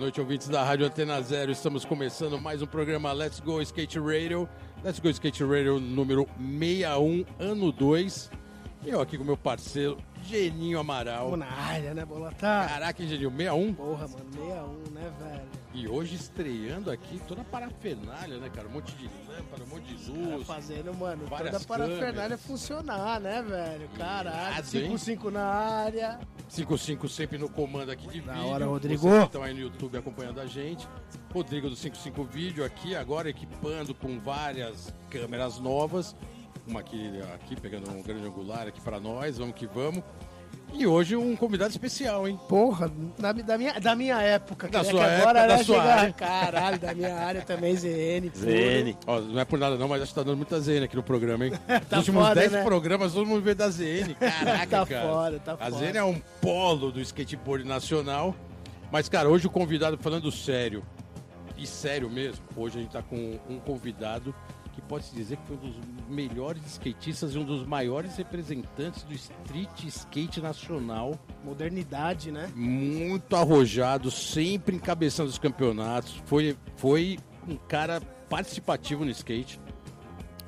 noite, ouvintes da Rádio Antena Zero. Estamos começando mais um programa Let's Go Skate Radio. Let's Go Skate Radio número 61, ano 2. E eu aqui com meu parceiro, Geninho Amaral. Na área, né, Bolota? Caraca, hein, Geninho, 61? Porra, mano, 61, né, velho? E hoje estreando aqui toda a parafernália, né, cara? Um monte de lâmpada, um monte de Cara, luz. fazendo, mano, toda a parafernália câmeras. funcionar, né, velho? Caralho, Irado, hein? 5-5 na área. 55 sempre no comando aqui de Da vídeo. hora, Rodrigo. Vocês estão aí no YouTube acompanhando a gente. Rodrigo do 55 Vídeo aqui, agora equipando com várias câmeras novas. Uma aqui, aqui pegando um grande angular aqui para nós, vamos que vamos. E hoje um convidado especial, hein? Porra, da, da minha, da minha época. Da que sua que agora, época, da né, sua chega- área. Caralho, da minha área também, ZN. ZN. Ó, não é por nada não, mas acho que tá dando muita ZN aqui no programa, hein? Tá Nos últimos foda, 10 né? programas todo mundo veio da ZN. Caraca, Tá cara. foda, tá A foda. ZN é um polo do skateboard nacional. Mas, cara, hoje o convidado, falando sério, e sério mesmo, hoje a gente tá com um convidado que pode-se dizer que foi um dos melhores skatistas e um dos maiores representantes do street skate nacional. Modernidade, né? Muito arrojado, sempre encabeçando os campeonatos. Foi, foi um cara participativo no skate.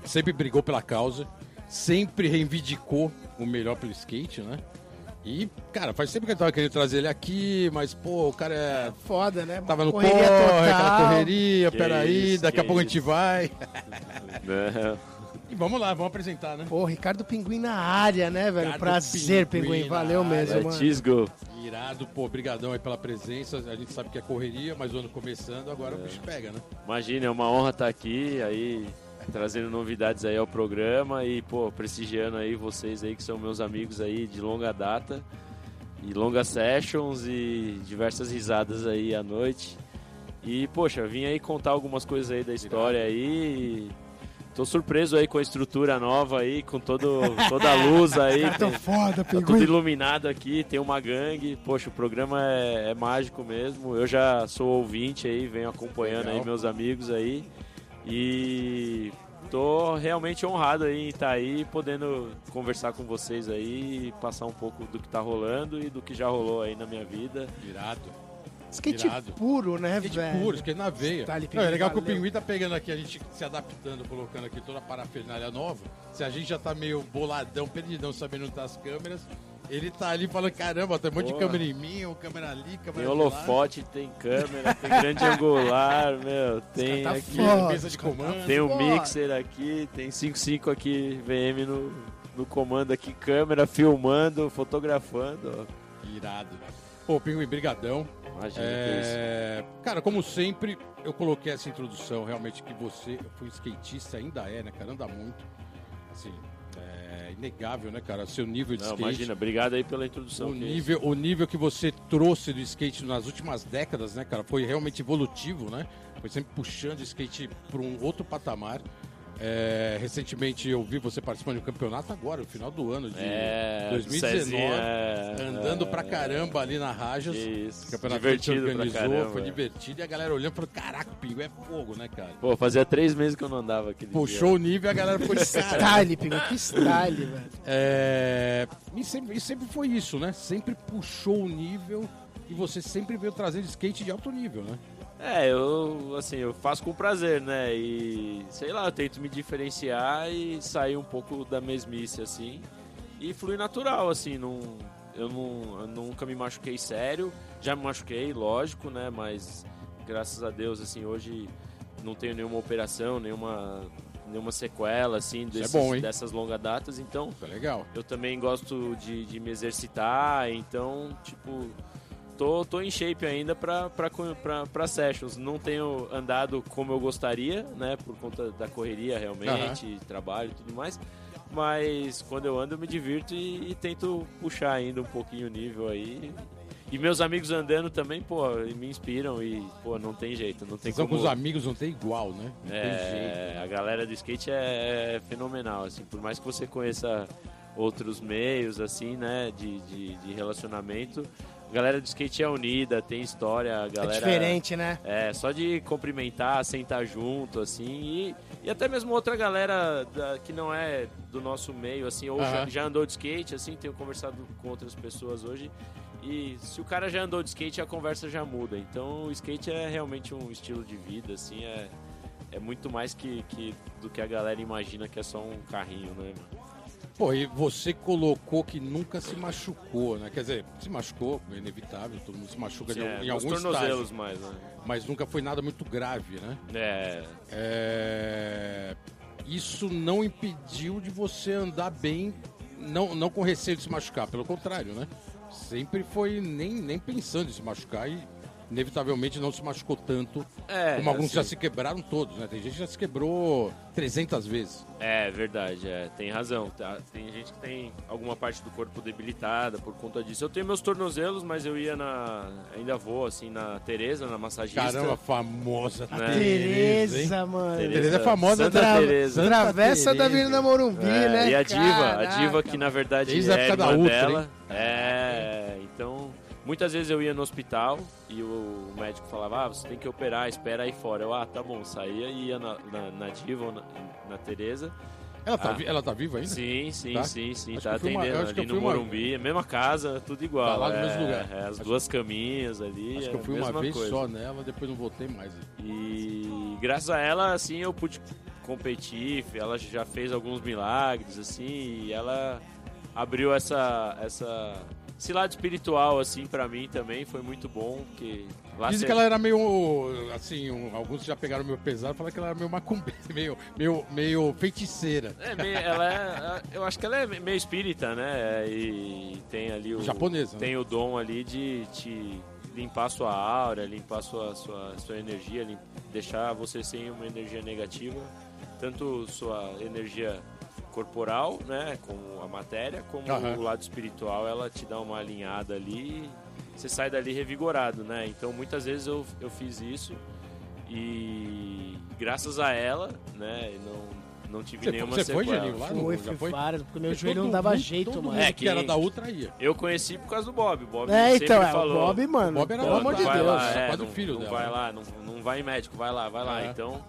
Sempre brigou pela causa. Sempre reivindicou o melhor pelo skate, né? E, cara, faz tempo que eu tava querendo trazer ele aqui, mas, pô, o cara é Foda, né? Tava no corre, Correria aquela correria, Que peraí, isso, daqui a pouco a gente vai. Não. E vamos lá, vamos apresentar, né? Pô, Ricardo Pinguim na área, né, velho? Ricardo Prazer, Pinguim Pinguim. Valeu área. mesmo, mano. Let's go. Irado, pô, brigadão aí pela presença. A gente sabe que é correria, mas o ano começando, agora o bicho pega, né? Imagina, é uma honra estar aqui, aí trazendo novidades aí ao programa e, pô, prestigiando aí vocês aí que são meus amigos aí de longa data e longas sessions e diversas risadas aí à noite. E, poxa, vim aí contar algumas coisas aí da história aí. Tô surpreso aí com a estrutura nova aí, com todo, toda a luz aí. Tem- foda, Tá tudo iluminado aqui, tem uma gangue. Poxa, o programa é, é mágico mesmo. Eu já sou ouvinte aí, venho acompanhando Legal. aí meus amigos aí. E tô realmente honrado aí em estar aí, podendo conversar com vocês aí e passar um pouco do que tá rolando e do que já rolou aí na minha vida. Irado. Skate Irado. puro, né, Skate velho? puro, skate na veia. Tá Não, é legal que o valeu. Pinguim tá pegando aqui, a gente se adaptando, colocando aqui toda a parafernália nova. Se a gente já tá meio boladão, perdidão, sabendo onde tá as câmeras, ele tá ali falando, caramba, tem um monte de Boa. câmera em mim, uma câmera ali, câmera Tem de holofote, tem câmera, tem grande angular, meu, tem tá aqui. mesa de comando. Tem o Foda. mixer aqui, tem 55 aqui, VM no, no comando aqui, câmera, filmando, fotografando. ó. Irado. Pô, Pinguim, brigadão. Imagina que é isso. É, cara, como sempre, eu coloquei essa introdução realmente que você foi skatista, ainda é, né, cara? Anda muito. Assim, é inegável, né, cara? Seu nível de Não, skate. imagina, obrigado aí pela introdução. O que nível, o nível que você trouxe do skate nas últimas décadas, né, cara, foi realmente evolutivo, né? Foi sempre puxando o skate para um outro patamar. É, recentemente eu vi você participando de um campeonato agora, no final do ano de É, 2019, Cezinha, é, andando é, pra caramba ali na Rajas. Isso, O campeonato que a gente divertido pra organizou, caramba. foi divertido e a galera olhando e falou: Caraca, o Pingo é fogo, né, cara? Pô, fazia três meses que eu não andava aquele Puxou dia. o nível e a galera cara. Style, Pinguim. Que style, velho. É, e, sempre, e sempre foi isso, né? Sempre puxou o nível e você sempre veio trazendo skate de alto nível, né? É, eu, assim, eu faço com prazer, né? E, sei lá, eu tento me diferenciar e sair um pouco da mesmice, assim. E fluir natural, assim, não, eu, não, eu nunca me machuquei sério. Já me machuquei, lógico, né? Mas, graças a Deus, assim, hoje não tenho nenhuma operação, nenhuma, nenhuma sequela, assim, é desses- bom, hein? dessas longas datas. Então, Tá legal. eu também gosto de, de me exercitar, então, tipo, tô, tô em shape ainda pra, pra, pra, pra sessions. Não tenho andado como eu gostaria, né, por conta da correria realmente, trabalho e tudo mais. Mas quando eu ando eu me divirto e, e tento puxar ainda um pouquinho o nível aí. E meus amigos andando também, pô, me inspiram e, pô, não tem jeito, não tem São com como... os amigos não tem igual, né? Não. É, a galera do skate é, é fenomenal, assim, por mais que você conheça outros meios, assim, né, de, de, de relacionamento, a galera do skate é unida, tem história, a É galera... diferente, né? É, só de cumprimentar, sentar junto, assim, e, E até mesmo outra galera da- que não é do nosso meio, assim, ou já, já andou de skate, assim, tenho conversado com outras pessoas hoje. E se o cara já andou de skate, a conversa já muda. Então o skate é realmente um estilo de vida, assim, é, é muito mais que, que do que a galera imagina que é só um carrinho, né, mano? Pô, e você colocou que nunca se machucou, né? Quer dizer, se machucou, é inevitável, todo mundo se machuca de É, em algum tornozelos estágio. mais, né? Mas nunca foi nada muito grave, né? É, É, Isso não impediu de você andar bem, não, não com receio de se machucar, pelo contrário, né? Sempre foi nem, nem pensando em se machucar e inevitavelmente não se machucou tanto é, como alguns assim, já se quebraram todos, né? Tem gente que já se quebrou 300 vezes. É verdade, é, tem razão. Tá? Tem gente que tem alguma parte do corpo debilitada por conta disso. Eu tenho meus tornozelos, mas eu ia na. Ainda vou, assim, na Tereza, na massagista. Caramba, famosa Né? Tereza, hein? Tereza, mano. Tereza é famosa Santa Tra-. Santa Travessa da Teresa. Avenida Morumbi, É, né? E a diva, a Caraca, diva que na verdade Desde a é época da dela. hein? É, muitas vezes eu ia no hospital e o médico falava, ah, você tem que operar, espera aí fora. Eu, ah, tá bom, saía e ia na, na, na diva ou na, na Tereza. Ela tá, Ah. vi- ela tá viva ainda? Sim, sim, Tá? sim, sim, Acho tá eu uma- atendendo que ali eu no fui uma- Morumbi, mesma casa, tudo igual. Tá lá no é, mesmo lugar. é, as Acho- duas caminhas ali, Acho é que eu a fui uma vez coisa. só nela, depois não voltei mais. E graças a ela, assim, eu pude competir, ela já fez alguns milagres, assim, e ela abriu essa, essa, esse lado espiritual, assim, pra mim também, foi muito bom, porque lá Dizem que ela era meio, assim, um- alguns já pegaram meu pesado, falaram que ela era meio macumbeira, meio, meio, meio feiticeira. É, meio- ela é, eu acho que ela é meio espírita, né, e tem ali o... Japonesa, né? Tem o dom ali de te limpar sua aura, limpar sua, sua, sua energia, deixar você sem uma energia negativa, tanto sua energia corporal, né, com a matéria, como Aham. o lado espiritual, ela te dá uma alinhada ali, você sai dali revigorado, né? Então muitas vezes eu, eu fiz isso e graças a ela, né, não não tive Você, nenhuma você foi, sequela. Geninho, lá? Foi, já foi, foi? várias, porque meu joelho não dava mundo- jeito, mano. É, que era da Ultra ia. Eu conheci por causa do Bob. O Bob É, sempre então, é, falou. o Bob, mano, Bob era pelo amor de Deus. Lá, é, quase não, o filho não dela. vai lá, não, não vai em médico, vai lá, vai lá. É. Então,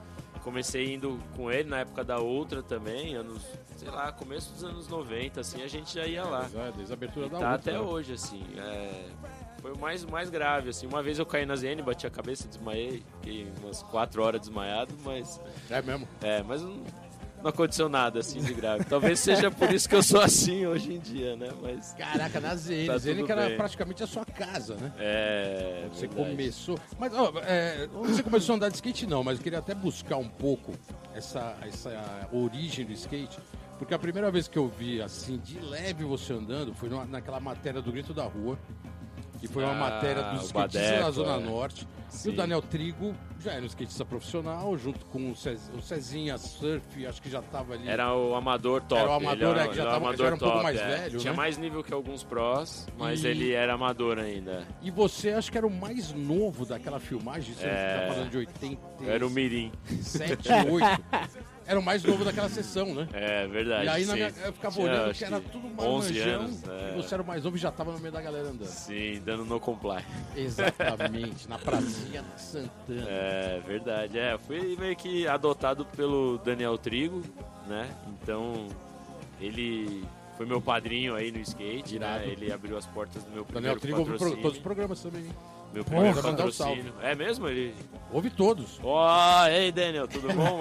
comecei indo com ele na época da outra também, anos, sei lá, começo dos anos 90, assim, a gente já ia lá. Desde a- Desde a abertura E da tá Ultra. até né? hoje, assim. é, foi o mais, mais grave, assim. Uma vez eu caí na ZN, bati a cabeça, desmaiei, fiquei umas 4 horas desmaiado, mas. É mesmo. É, mas não, não aconteceu nada assim de grave. Talvez seja por isso que eu sou assim hoje em dia, né? Mas. Caraca, na ZN. Tá ZN que era bem. praticamente a sua casa, né? É. Você verdade. começou. Mas, ó, é, você começou a andar de skate, não, mas eu queria até buscar um pouco essa, essa origem do skate. Porque a primeira vez que eu vi, assim, de leve você andando, foi numa- naquela matéria do Grito da Rua. Que foi uma Ah, matéria dos skatistas da Zona é. Norte. E Sim. o Daniel Trigo já era um skatista profissional, junto com o, Cez, o Cezinha Surf, acho que já tava ali. Era o amador top. Era o amador, é, que já tava- amador já era um pouco top, mais é. velho, Tinha né? mais nível que alguns prós, mas E- ele era amador ainda. E você, acho que era o mais novo daquela filmagem, você É. tá falando de 80. Era o Mirim. 7, 8. Era o mais novo daquela sessão, né? É verdade. e aí minha, eu ficava Tinha, olhando que era tudo 11 marmanjão. anos, é. E você era o mais novo e já tava no meio da galera andando. Sim, dando no comply. Exatamente, na pracinha de Santana. É verdade, é. Fui meio que adotado pelo Daniel Trigo, né? Então, ele foi meu padrinho aí no skate, né? Ele abriu as portas do meu Daniel primeiro Trigo ouve pro- patrocínio. todos os programas também. hein? Meu Porra, primeiro patrocínio. É mesmo? Ele... Ouve todos. Ó, ei Daniel, tudo bom?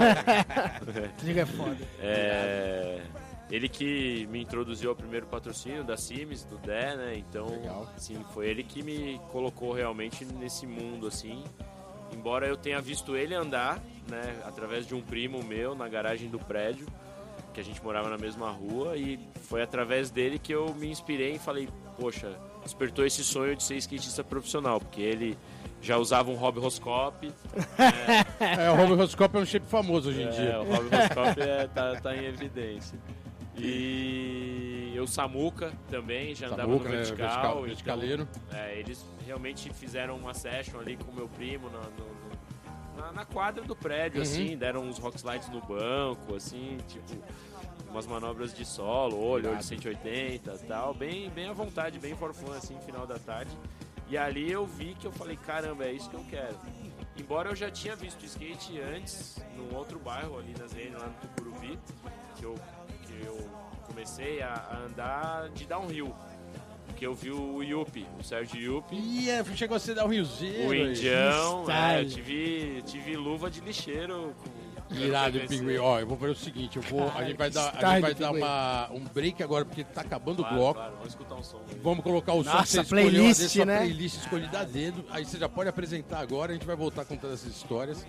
Trigo é foda. É, ele que me introduziu ao primeiro patrocínio da Sims, do Dé, né? Então, Legal. assim, foi ele que me colocou realmente nesse mundo, assim. Embora eu tenha visto ele andar, né, através de um primo meu na garagem do prédio, que a gente morava na mesma rua, e foi através dele que eu me inspirei e falei, poxa, despertou esse sonho de ser skatista profissional, porque ele já usava um Rob Roscope, É, o Robert Roscope é um shape famoso hoje em é, dia. o Rob Roscoff é, tá, tá em evidência. E o Samuca também já andava Samuca, no né, vertical. vertical- então, é, eles realmente fizeram uma session ali com o meu primo na, no- no- na, na quadra do prédio, Uhum. assim, deram uns rock slides no banco, assim, tipo, umas manobras de solo, olho, olho Irado. 180 tal, bem, bem à vontade, bem for fun, assim, final da tarde. E ali eu vi que eu falei, caramba, é isso que eu quero. Embora eu já tinha visto skate antes, num outro bairro ali na ZN, lá no Tucuruvi, que eu, que eu comecei a, a andar de downhill. Que eu vi o Yupi, o Sérgio Yupi, Ih, é, chegou a ser dar o riozinho. o Indião, é, tive, tive luva de lixeiro. Com, Irado, Pinguim. Ó, eu vou fazer o seguinte, eu vou, a gente vai dar, a gente vai dar uma, um break agora, porque tá acabando o bloco. claro, vamos escutar um som. aí. Vamos colocar o som que você escolheu, playlist, a sua né? playlist escolhida a dedo. Aí você já pode apresentar agora, a gente vai voltar contando essas histórias.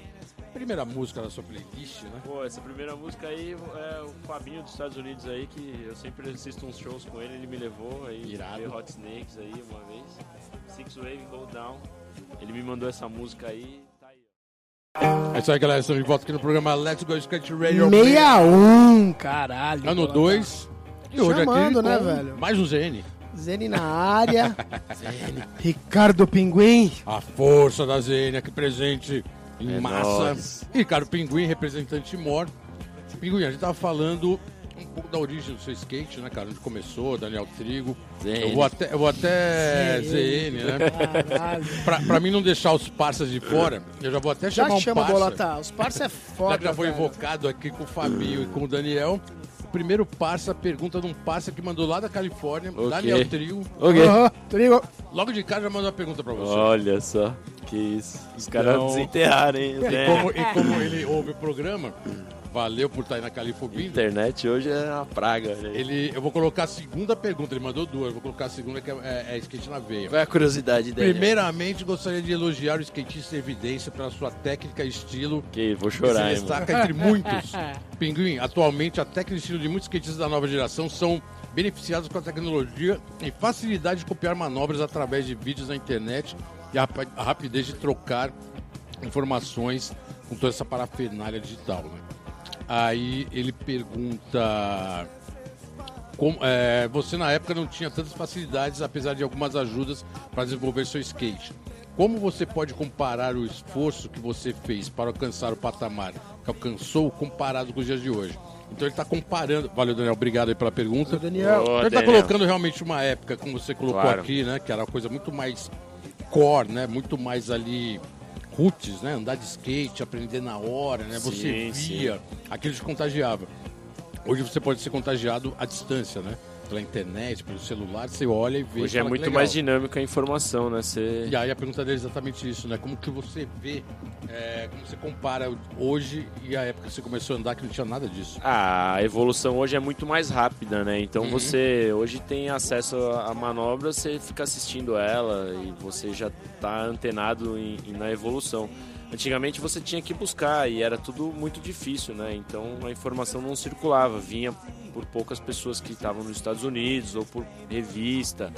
Primeira música da sua playlist, né? Pô, essa primeira música aí é o Fabinho dos Estados Unidos aí, que eu sempre assisto uns shows com ele, ele me levou aí, Irado. Hot Snakes aí uma vez. Six Wave Go Down. Ele me mandou essa música aí. É isso aí, galera. Estamos de volta aqui no programa Let's Go Skate Radio. 61, caralho. Ano Bolota. 2. E hoje Chamando, aqui né, velho? mais um ZN. Zene na área. Ricardo Pinguim. A força da ZN aqui presente em É massa. nóis. Ricardo Pinguim, representante mor. Pinguim, a gente tava falando um pouco da origem do seu skate, né, cara? Onde começou, Daniel Trigo. ZN. Eu vou até, eu vou até ZN, né? Pra, pra mim não deixar os parças de fora, eu já vou até Já chamar um chama, parça. Bolota. Os parça é Já foda, que já foi invocado aqui com o Fabinho e com o Daniel. Primeiro parça, pergunta de um parça que mandou lá da Califórnia, Ok. Daniel Trio. Ok. Aham, Trigo. Logo de cara já mandou uma pergunta pra você. Olha só, que isso. Os Então- caras desenterraram, hein? E como, e como ele ouve o programa, valeu por estar aí na Califobia. Internet hoje é uma praga. Né? Ele, eu vou colocar a segunda pergunta, ele mandou duas, eu vou colocar a segunda que é, é, é skate na veia. Qual é a curiosidade dele? Primeiramente, gostaria de elogiar o skatista em evidência pela sua técnica e estilo Que vou que chorar, se hein, mano. destaca entre muitos. Pinguim, atualmente a técnica e estilo de muitos skatistas da nova geração são beneficiados com a tecnologia e facilidade de copiar manobras através de vídeos na internet e a rapidez de trocar informações com toda essa parafernália digital. Né? Aí ele pergunta. como- é, você na época não tinha tantas facilidades, apesar de algumas ajudas para desenvolver seu skate. Como você pode comparar o esforço que você fez para alcançar o patamar que alcançou comparado com os dias de hoje? Então ele está comparando. Valeu, Daniel. Obrigado aí pela pergunta. Daniel. Ô, ele está Daniel. colocando realmente uma época, como você colocou Claro. aqui, né? Que era uma coisa muito mais core, né? Muito mais ali roots, né? Andar de skate, aprender na hora, né? Você Sim, via, aquilo te contagiava. Hoje você pode ser contagiado à distância, né? Pela internet, pelo celular, você olha e vê. Hoje é muito mais dinâmica a informação, né? Você... E aí a pergunta dele é exatamente isso, né? Como que você vê, é, como você compara hoje e a época que você começou a andar que não tinha nada disso? A evolução hoje é muito mais rápida, né? Então Uhum. você hoje tem acesso a manobra, você fica assistindo ela e você já tá antenado em- em- na evolução. Antigamente você tinha que buscar e era tudo muito difícil, né? Então a informação não circulava, vinha por poucas pessoas que estavam nos Estados Unidos ou por revista.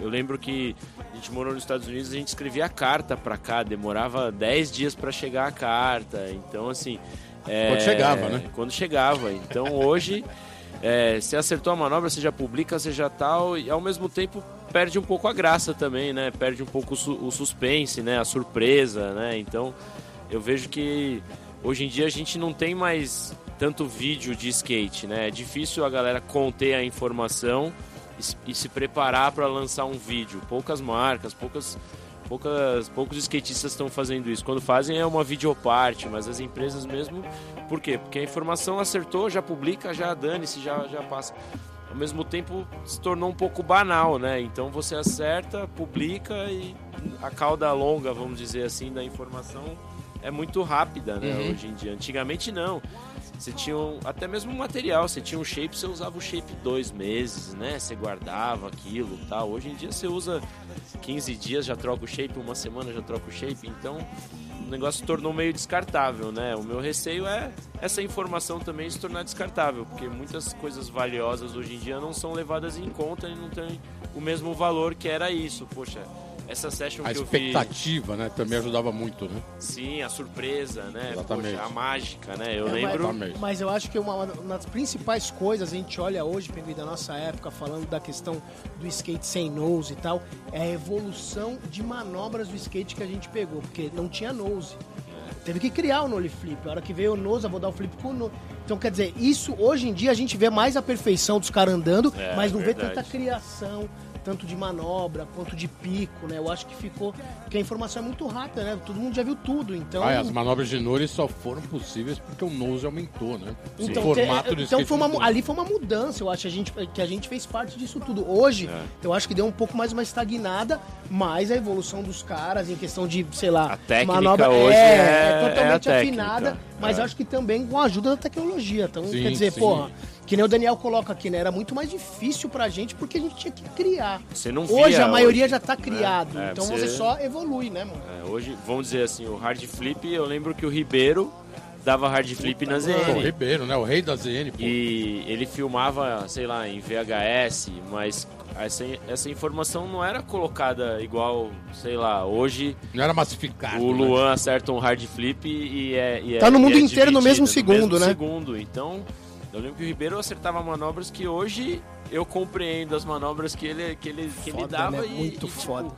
Eu lembro que a gente morou nos Estados Unidos, a gente escrevia carta pra cá, demorava 10 dias pra chegar a carta. Então assim, é, Quando chegava, né? Quando chegava. Então hoje é, você acertou a manobra, você já publica, você já tal, e ao mesmo tempo perde um pouco a graça também, né? Perde um pouco o, su- o suspense, né? A surpresa, né? Então eu vejo que hoje em dia a gente não tem mais tanto vídeo de skate, né? É difícil a galera conter a informação e, se- preparar para lançar um vídeo. Poucas marcas, poucas poucas, poucos skatistas estão fazendo isso. Quando fazem é uma videoparte, mas as empresas mesmo. Por quê? Porque a informação acertou, já publica, já dane-se, já, já passa. Ao mesmo tempo se tornou um pouco banal, né? Então você acerta, publica e a cauda longa, vamos dizer assim, da informação é muito rápida, né? Uhum. Hoje em dia. Antigamente não. Você tinha um- até mesmo um material, você tinha um shape, você usava o shape dois meses, né? Você guardava aquilo tal. Hoje em dia você usa 15 dias, já troca o shape, uma semana já troca o shape, então o negócio se tornou meio descartável, né? O meu receio é essa informação também se tornar descartável, porque muitas coisas valiosas hoje em dia não são levadas em conta e não tem o mesmo valor que era isso. Poxa, essa session A que eu vi. expectativa, né? Também ajudava muito, né? Sim, a surpresa, né? Exatamente. Poxa, a mágica, né? Eu É, lembro. Exatamente. Mas eu acho que uma, uma das principais coisas, a gente olha hoje, Pinguim, da nossa época, falando da questão do skate sem nose e tal, é a evolução de manobras do skate que a gente pegou, porque não tinha nose. Teve que criar o nole flip. A hora que veio o nose, eu vou dar o flip com o nose. Então, quer dizer, isso hoje em dia a gente vê mais a perfeição dos caras andando, É, mas não vê verdade. tanta criação, tanto de manobra quanto de pico, né? Eu acho que ficou. Porque a informação é muito rápida, né? Todo mundo já viu tudo. Então, Ah, as manobras de nose só foram possíveis porque o nose aumentou, né? então, o te- formato do então foi uma, mudou. ali foi uma mudança, eu acho, a gente, que a gente fez parte disso tudo. Hoje, É. eu acho que deu um pouco mais uma estagnada, mas a evolução dos caras em questão de, sei lá, A técnica manobra hoje é, é- é totalmente afinada, mas é. acho que também com a ajuda da tecnologia. Então, Sim, quer dizer, sim. porra, que nem o Daniel coloca aqui, né? Era muito mais difícil pra gente porque a gente tinha que criar. Você não Hoje via a maioria hoje, já tá né? criado, É, então você- você só evolui, né, mano? É, hoje, vamos dizer assim, o hard flip, eu lembro que o Ribeiro dava hard flip na Pô, o ZN. Ribeiro, né? O rei da ZN, pô. E ele filmava, sei lá, em VHS, mas essa, essa informação não era colocada igual, sei lá, hoje Não era massificado. o né? Luan acerta um hard flip e é. E é Tá no e mundo é inteiro no mesmo segundo, né? segundo. Então, eu lembro que o Ribeiro acertava manobras que hoje eu compreendo as manobras que ele, que ele, que ele Foda, dava né? e. Muito e, tipo, foda.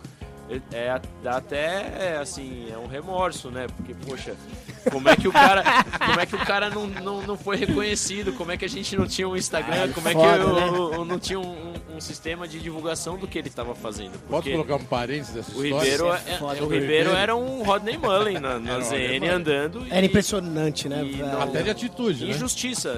é- É, dá até, assim, é um remorso, né? Porque, poxa, como é que o cara, como é que o cara não, não, não foi reconhecido? Como é que a gente não tinha um Instagram? Ai, como é foda, que eu, né? eu- eu não tinha um, um sistema de divulgação do que ele estava fazendo? Porque colocar um parênteses dessa o história? Ribeiro, é é- o né? Ribeiro Ribeiro. era um Rodney Mullen na, na um ZN Mullen. andando e, Era impressionante, né? e não- Até de atitude, né? injustiça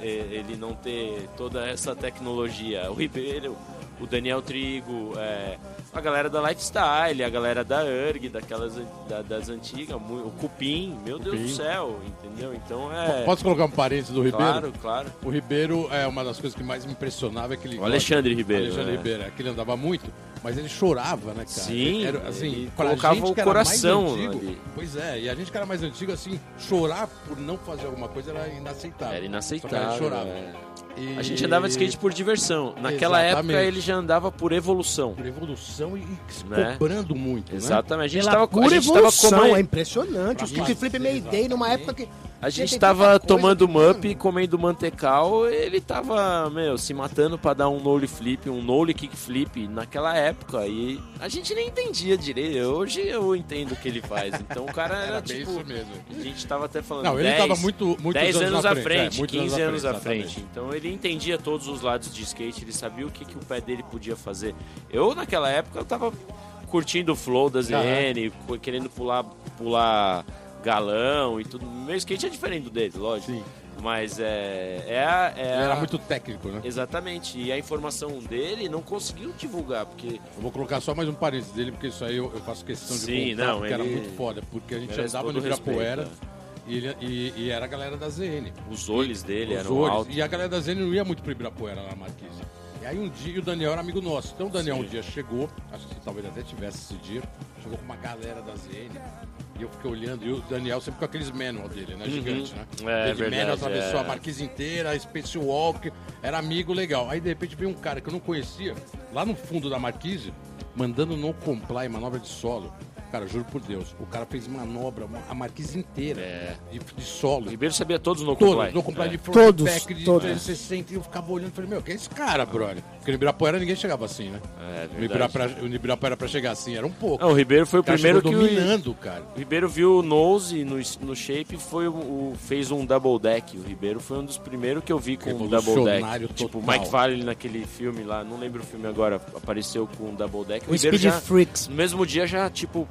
é, ele não ter toda essa tecnologia. O Ribeiro, o Daniel Trigo, é, a galera da Lifestyle, a galera da URG, daquelas da- das antigas, o Cupim, meu Deus Cupim. do céu, entendeu? Então é. Posso colocar um parênteses do Ribeiro? Claro, claro. O Ribeiro é uma das coisas que mais me impressionava é que ele. O Alexandre Ribeiro, Alexandre é. Ribeiro, é que ele andava muito, mas ele chorava, né, cara? Sim, Era, assim, colocava gente o que era mais coração antigo. Pois é, e a gente que era mais antigo, assim, chorar por não fazer alguma coisa era inaceitável. Era inaceitável. ele chorava. é. E- A gente andava de skate por diversão. Naquela Exatamente. época ele já andava por evolução. por evolução e, e Né? cobrando muito, né? Exatamente. A gente Pela tava, a tava evolução, comendo- é impressionante. Os Pra kick flip fazer, Mayday numa época que. A gente tava tomando mup, mano, comendo mantecal, ele tava, meu, se matando pra dar um nole flip, um nole kick flip naquela época. E a gente nem entendia direito. Hoje eu entendo o que ele faz. Então o cara era, Era bem tipo. isso mesmo. A gente tava até falando. Não, ele 10, tava muito, muito 10 anos, à frente, é, muitos 15 anos à frente. exatamente. Então ele entendia todos os lados de skate, ele sabia o que, que o pé dele podia fazer. Eu, naquela época, eu tava curtindo o flow da ZN, querendo pular, pular galão e tudo. Meu skate é diferente do dele, lógico. Sim. Mas é. é, a- é Ele era a- muito técnico, né? Exatamente. E a informação dele não conseguiu divulgar, porque Eu vou colocar só mais um parênteses dele, porque isso aí eu, eu faço questão de Sim, contar, não, porque era ele muito foda. Porque a gente merece andava no Ibirapuera né? e, ele- e- e era a galera da ZN. os olhos dele Os eram olhos. altos. E a galera da ZN não ia muito pro Ibirapuera na Marquise. E aí um dia o Daniel era amigo nosso. Então o Daniel um dia chegou, acho que talvez até tivesse esse dia, chegou com uma galera da ZN. E eu fiquei olhando, e o Daniel sempre com aqueles manual dele, né? Gigante, né? É, Teve verdade, manual, atravessou é. a Marquise inteira, a Space Walk, era amigo legal. Aí de repente veio um cara que eu não conhecia, lá no fundo da Marquise, mandando no comply, manobra de solo. Cara, juro por Deus, o cara fez manobra, a Marquise inteira, É. de, de solo. O Ribeiro sabia todos no Todos, no comply É. de front Todos, back, de todos. 360, e eu ficava olhando e falei, meu, que é esse cara, brother? Porque no Ibirapuera ninguém chegava assim, né? É, No. Ibirapuera, o Ibirapuera pra chegar assim era um pouco. Não, o Ribeiro foi o O primeiro que o, dominando, cara. o Ribeiro viu o nose no, no shape foi o, o- fez um double deck. O Ribeiro foi um dos primeiros que eu vi com um double deck. Tipo, o total. Mike Valley naquele filme lá, não lembro o filme agora, apareceu com um double deck. O Ribeiro Speed já, Freaks. no mesmo dia já, tipo,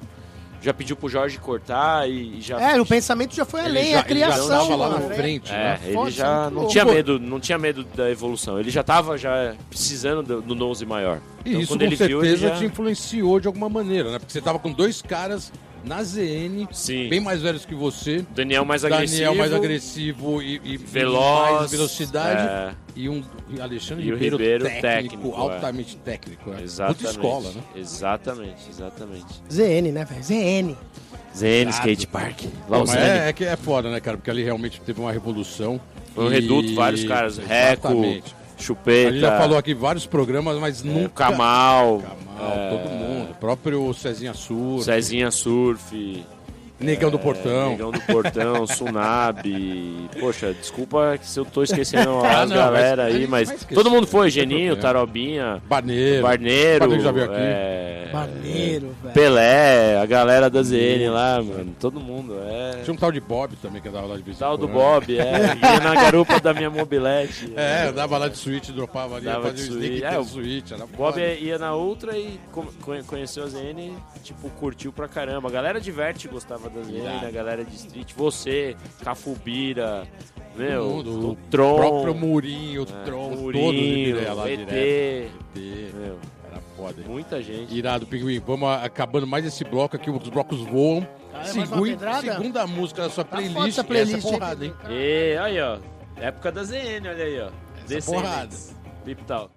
já pediu pro Jorge cortar e, e já... É, o pensamento já foi Ele além, já- a criação. Ele já lá na frente, É, né? ele já não louco. tinha medo, não tinha medo da evolução. Ele já tava já precisando do, do nose maior. E Então, isso quando com ele viu, ele certeza já... te influenciou de alguma maneira, né? Porque você tava com dois caras na ZN, Sim. bem mais velhos que você. Daniel mais Daniel agressivo. mais agressivo e, e Veloz. mais velocidade. é. E um e Alexandre E o Ribeiro, Ribeiro técnico, técnico, é. altamente técnico. Né? Exatamente. Puta escola, né? Exatamente, exatamente. ZN, né, velho? ZN. ZN. Skate Park. Lausanne. é, é que é foda, né, cara? Porque ali realmente teve uma revolução. Foi um E- reduto, vários caras. Reco, Exatamente. Chupeta. A gente já falou aqui vários programas, mas é, nunca. Kamal. Kamal, é, todo mundo. O próprio Cezinha Sur. Cezinha Surf. Negão do Portão. Negão do Portão, Tsunami. Poxa, desculpa se eu tô esquecendo Ah, as não, galera mas aí, mas todo mundo foi, Geninho. Tarobinha, Barneiro. Barneiro, Barneiro já veio aqui. é, Maneiro, velho. Pelé, a galera da ZN lá, mano, todo mundo, é... Tinha um tal de Bob também que andava lá de em Tal do quando. Bob, é, ia na garupa da minha mobilete. É, andava lá de suíte, dropava ali, Dava fazia de o sneak suíte. é, É, o suíte. Era Bob foda. ia na outra e co- conhe- conheceu a ZN, tipo, curtiu pra caramba. A galera de Vert gostava Irado. a galera de Street, você, Cafubira, meu, mundo, o o Tron, próprio Murinho, o é, Tron, todos Murinho, ia lá ET, direto. ET. meu, Era foda. hein? muita gente. Irado, Pinguim. Vamos acabando mais esse bloco aqui, os blocos voam. Ah, é Segui- segunda música da sua Tá playlist. essa playlist, essa é porrada, hein? E aí, ó, época da ZN, olha aí, ó. Essa porrada. Descendants, Deep Talk.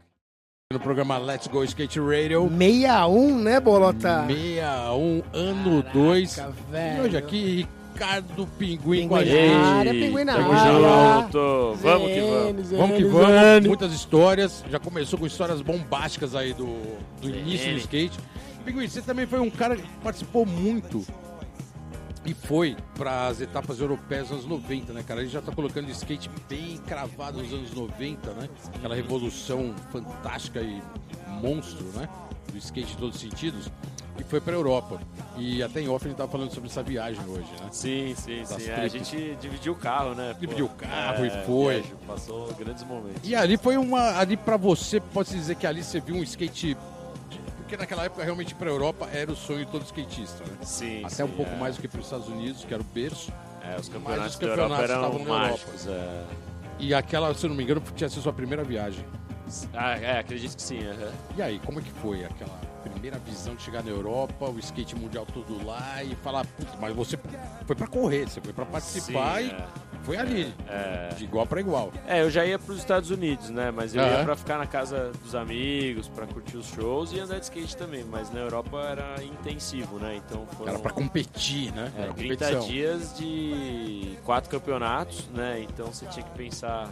No programa Let's Go Skate Radio. 61, né, Bolota? 61, ano 2. Caraca, E hoje aqui, Ricardo Pinguim, Pinguim com a na gente. área, pinguim na Tamo junto, vamos que vamos. Vamos que vamos, muitas histórias. Já começou com histórias bombásticas aí do, do início do skate. Pinguim, você também foi um cara que participou muito e foi para as etapas europeias dos anos 90, né, cara? A gente já tá colocando skate bem cravado nos anos 90, né? Aquela revolução fantástica e monstro, né? Do skate em todos os sentidos. E foi pra Europa. E até em off a gente tava falando sobre essa viagem hoje, né? Sim, sim, Das sim. É, a gente dividiu o carro, né? Dividiu o carro e É, foi. viagem, Passou grandes momentos. E ali foi uma. Ali pra você, pode-se dizer que ali você viu um skate. Porque naquela época, realmente, ir pra Europa era o sonho de todo skatista, né? Sim, Até sim, um pouco é. mais do que para os Estados Unidos, que era o berço. É, os campeonatos os da Europa campeonatos eram mágicos. É. E aquela, se eu não me engano, tinha sido sua primeira viagem. Ah, é, acredito que sim. E aí, como é que foi aquela primeira visão de chegar na Europa, o skate mundial todo lá e falar, putz, mas você foi pra correr, você foi pra participar Sim, e foi ali, é. de igual pra igual. É, eu já ia para os Estados Unidos, né? Mas eu ia para ficar na casa dos amigos, para curtir os shows e andar de skate também. Mas na Europa era intensivo, né? Então foram Era pra competir, né? é, Era 30 competição. dias de quatro campeonatos, né? Então você tinha que pensar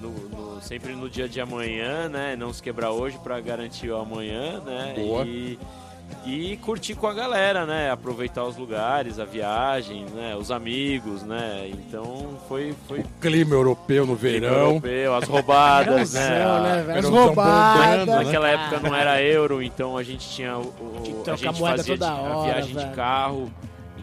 no, no- sempre no dia de amanhã, né? Não se quebrar hoje para garantir o amanhã, né? Boa. E, e curtir com a galera, né? Aproveitar os lugares, a viagem, né? Os amigos, né? Então foi foi Clima europeu no verão. europeu, as roubadas, né? Né, A-? As roubadas. né? Naquela época não era euro, então a gente tinha o, o- a gente fazia toda de- hora, a viagem de carro,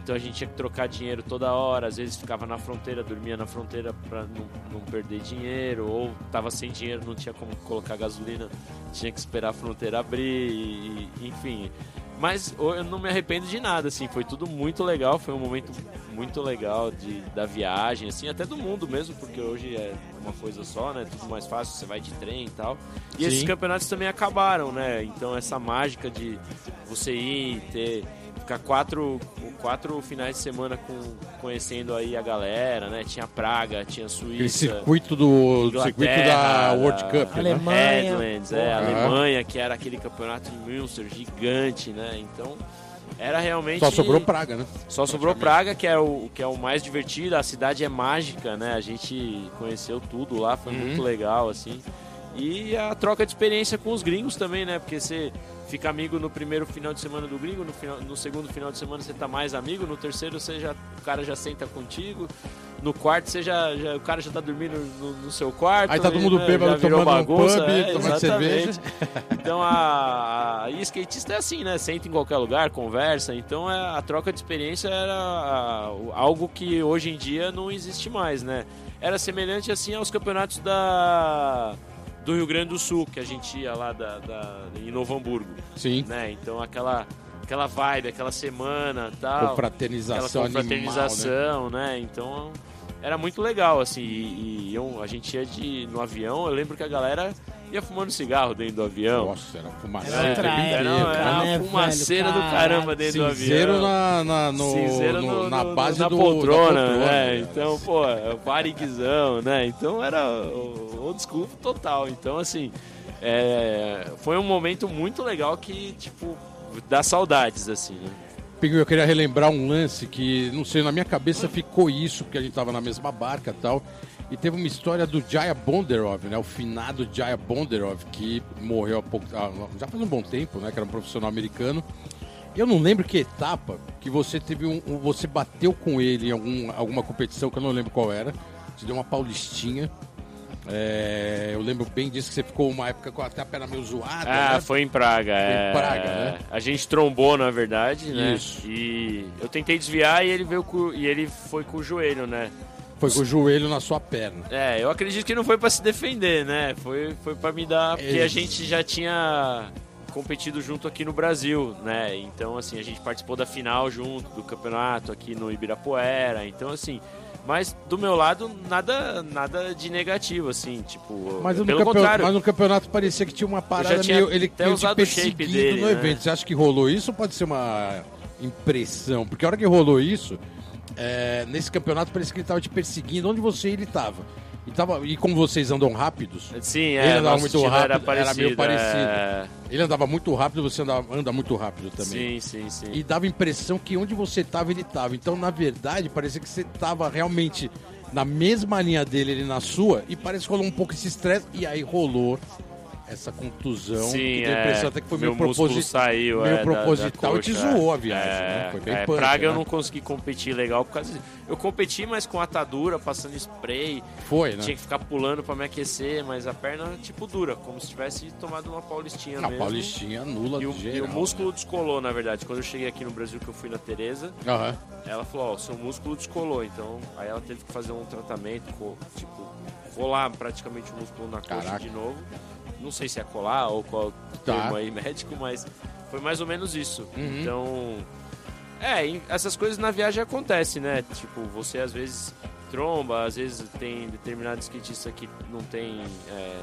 então a gente tinha que trocar dinheiro toda hora, às vezes ficava na fronteira, dormia na fronteira pra não, não perder dinheiro, ou tava sem dinheiro, não tinha como colocar gasolina, tinha que esperar a fronteira abrir, e- e- enfim. Mas eu não me arrependo de nada, assim, foi tudo muito legal, foi um momento muito legal de, da viagem, assim, até do mundo mesmo, porque hoje é uma coisa só, né? Tudo mais fácil, você vai de trem e tal. E Sim. esses campeonatos também acabaram, né? Então essa mágica de você ir, ter, ficar quatro, quatro finais de semana com, conhecendo aí a galera, né? Tinha Praga, tinha Suíça. circuito do, do circuito da World Cup, né? Alemanha. Headlands, é. Alemanha, que era aquele campeonato em Münster gigante, né? Então era realmente Só sobrou Praga, né? só sobrou. Praga, que é o que é o mais divertido. A cidade é mágica, né? A gente conheceu tudo lá, foi Uhum. muito legal, assim. E a troca de experiência com os gringos também, né? Porque você fica amigo no primeiro final de semana do gringo, no, final, no segundo final de semana você tá mais amigo, no terceiro você já, o cara já senta contigo, no quarto você já, já- o cara já tá dormindo no, no seu quarto. Aí tá todo mundo né, bêbado tomando um bagunça, pub, é, tomando cerveja. Então a, a e skatista é assim, né? Senta em qualquer lugar, conversa. Então é, a troca de experiência era a- algo que hoje em dia não existe mais, né? Era semelhante assim aos campeonatos da do Rio Grande do Sul que a gente ia lá da, da- em Novo Hamburgo, Sim. né? Então aquela aquela vibe, aquela semana, tal, Confraternização aquela animal, né? confraternização, né? Então era muito legal, assim, e, e eu- a gente ia de, no avião, eu lembro que a galera ia fumando cigarro dentro do avião. Nossa, era fumaça. Era outra época, Era, era né? uma né, fumaceira velho? do caramba dentro do avião. na, na, no, Cinzeiro no- no- na base na do, poltrona, da poltrona, né? cara. Então, pô, bariguizão, né? Então era o old school total. Então, assim, é, foi um momento muito legal que, tipo, dá saudades, assim, né? Pinguim, eu queria relembrar um lance que, não sei, na minha cabeça ficou isso, porque a gente tava na mesma barca e tal. E teve uma história do Jaya Bonderov, né? O finado Jaya Bonderov, que morreu há pouco, já faz um bom tempo, né? Que era um profissional americano. Eu não lembro que etapa que você teve um- Você bateu com ele em algum, alguma competição que eu não lembro qual era. Você deu uma paulistinha. É, eu lembro bem disso que você ficou uma época com até a perna meio zoada. Ah, né? foi em Praga. é. Praga, né? A gente trombou, na verdade, né? Isso. E eu tentei desviar e ele veio com, e ele foi com o joelho, né? Foi com o joelho na sua perna. É, eu acredito que não foi pra se defender, né? Foi, foi para me dar. Porque a Ex- gente já tinha competido junto aqui no Brasil, né? Então, assim, a gente participou da final junto do campeonato aqui no Ibirapuera. Então, assim. Mas do meu lado, nada, nada de negativo, assim, tipo. Mas no, pelo campeonato, contrário. mas no campeonato parecia que tinha uma parada tinha meio. Ele até meio te usado perseguindo dele, no né? evento. Você acha que rolou isso ou pode ser uma impressão? Porque a hora que rolou isso, é, nesse campeonato parecia que ele tava te perseguindo. Onde você ele tava? E, tava, e como vocês andam rápidos, Sim, Ele é, andava nosso muito rápido, era era parecido. meio parecido. é. ele andava muito rápido, você andava, anda muito rápido também. Sim, sim, sim. E dava a impressão que onde você tava, ele tava. Então, na verdade, parecia que você tava realmente na mesma linha dele, ele na sua, e parece que rolou um pouco esse estresse, e aí rolou essa contusão. Sim, que deu a é. impressão até que foi Meu meio, músculo proposi- saiu, meio é, da- da proposital e te zoou a viagem, é, né? Foi bem é, punk, Praga eu né? não consegui competir legal por causa disso. Eu competi, mas com atadura, passando spray, Foi, né? tinha que ficar pulando pra me aquecer, mas a perna, tipo, dura, como se tivesse tomado uma paulistinha A mesmo. Paulistinha nula E o, de e geral. o músculo descolou, na verdade. Quando eu cheguei aqui no Brasil, que eu fui na Tereza, né? Aham. ela falou, ó, seu músculo descolou, então aí ela teve que fazer um tratamento, tipo, colar praticamente o músculo na coxa Caraca. de novo. Não sei se é colar ou qual Tá. termo aí médico, mas foi mais ou menos isso. Uhum. Então, é, essas coisas na viagem acontecem, né? Tipo, você às vezes tromba, às vezes tem determinado skatista que não tem é,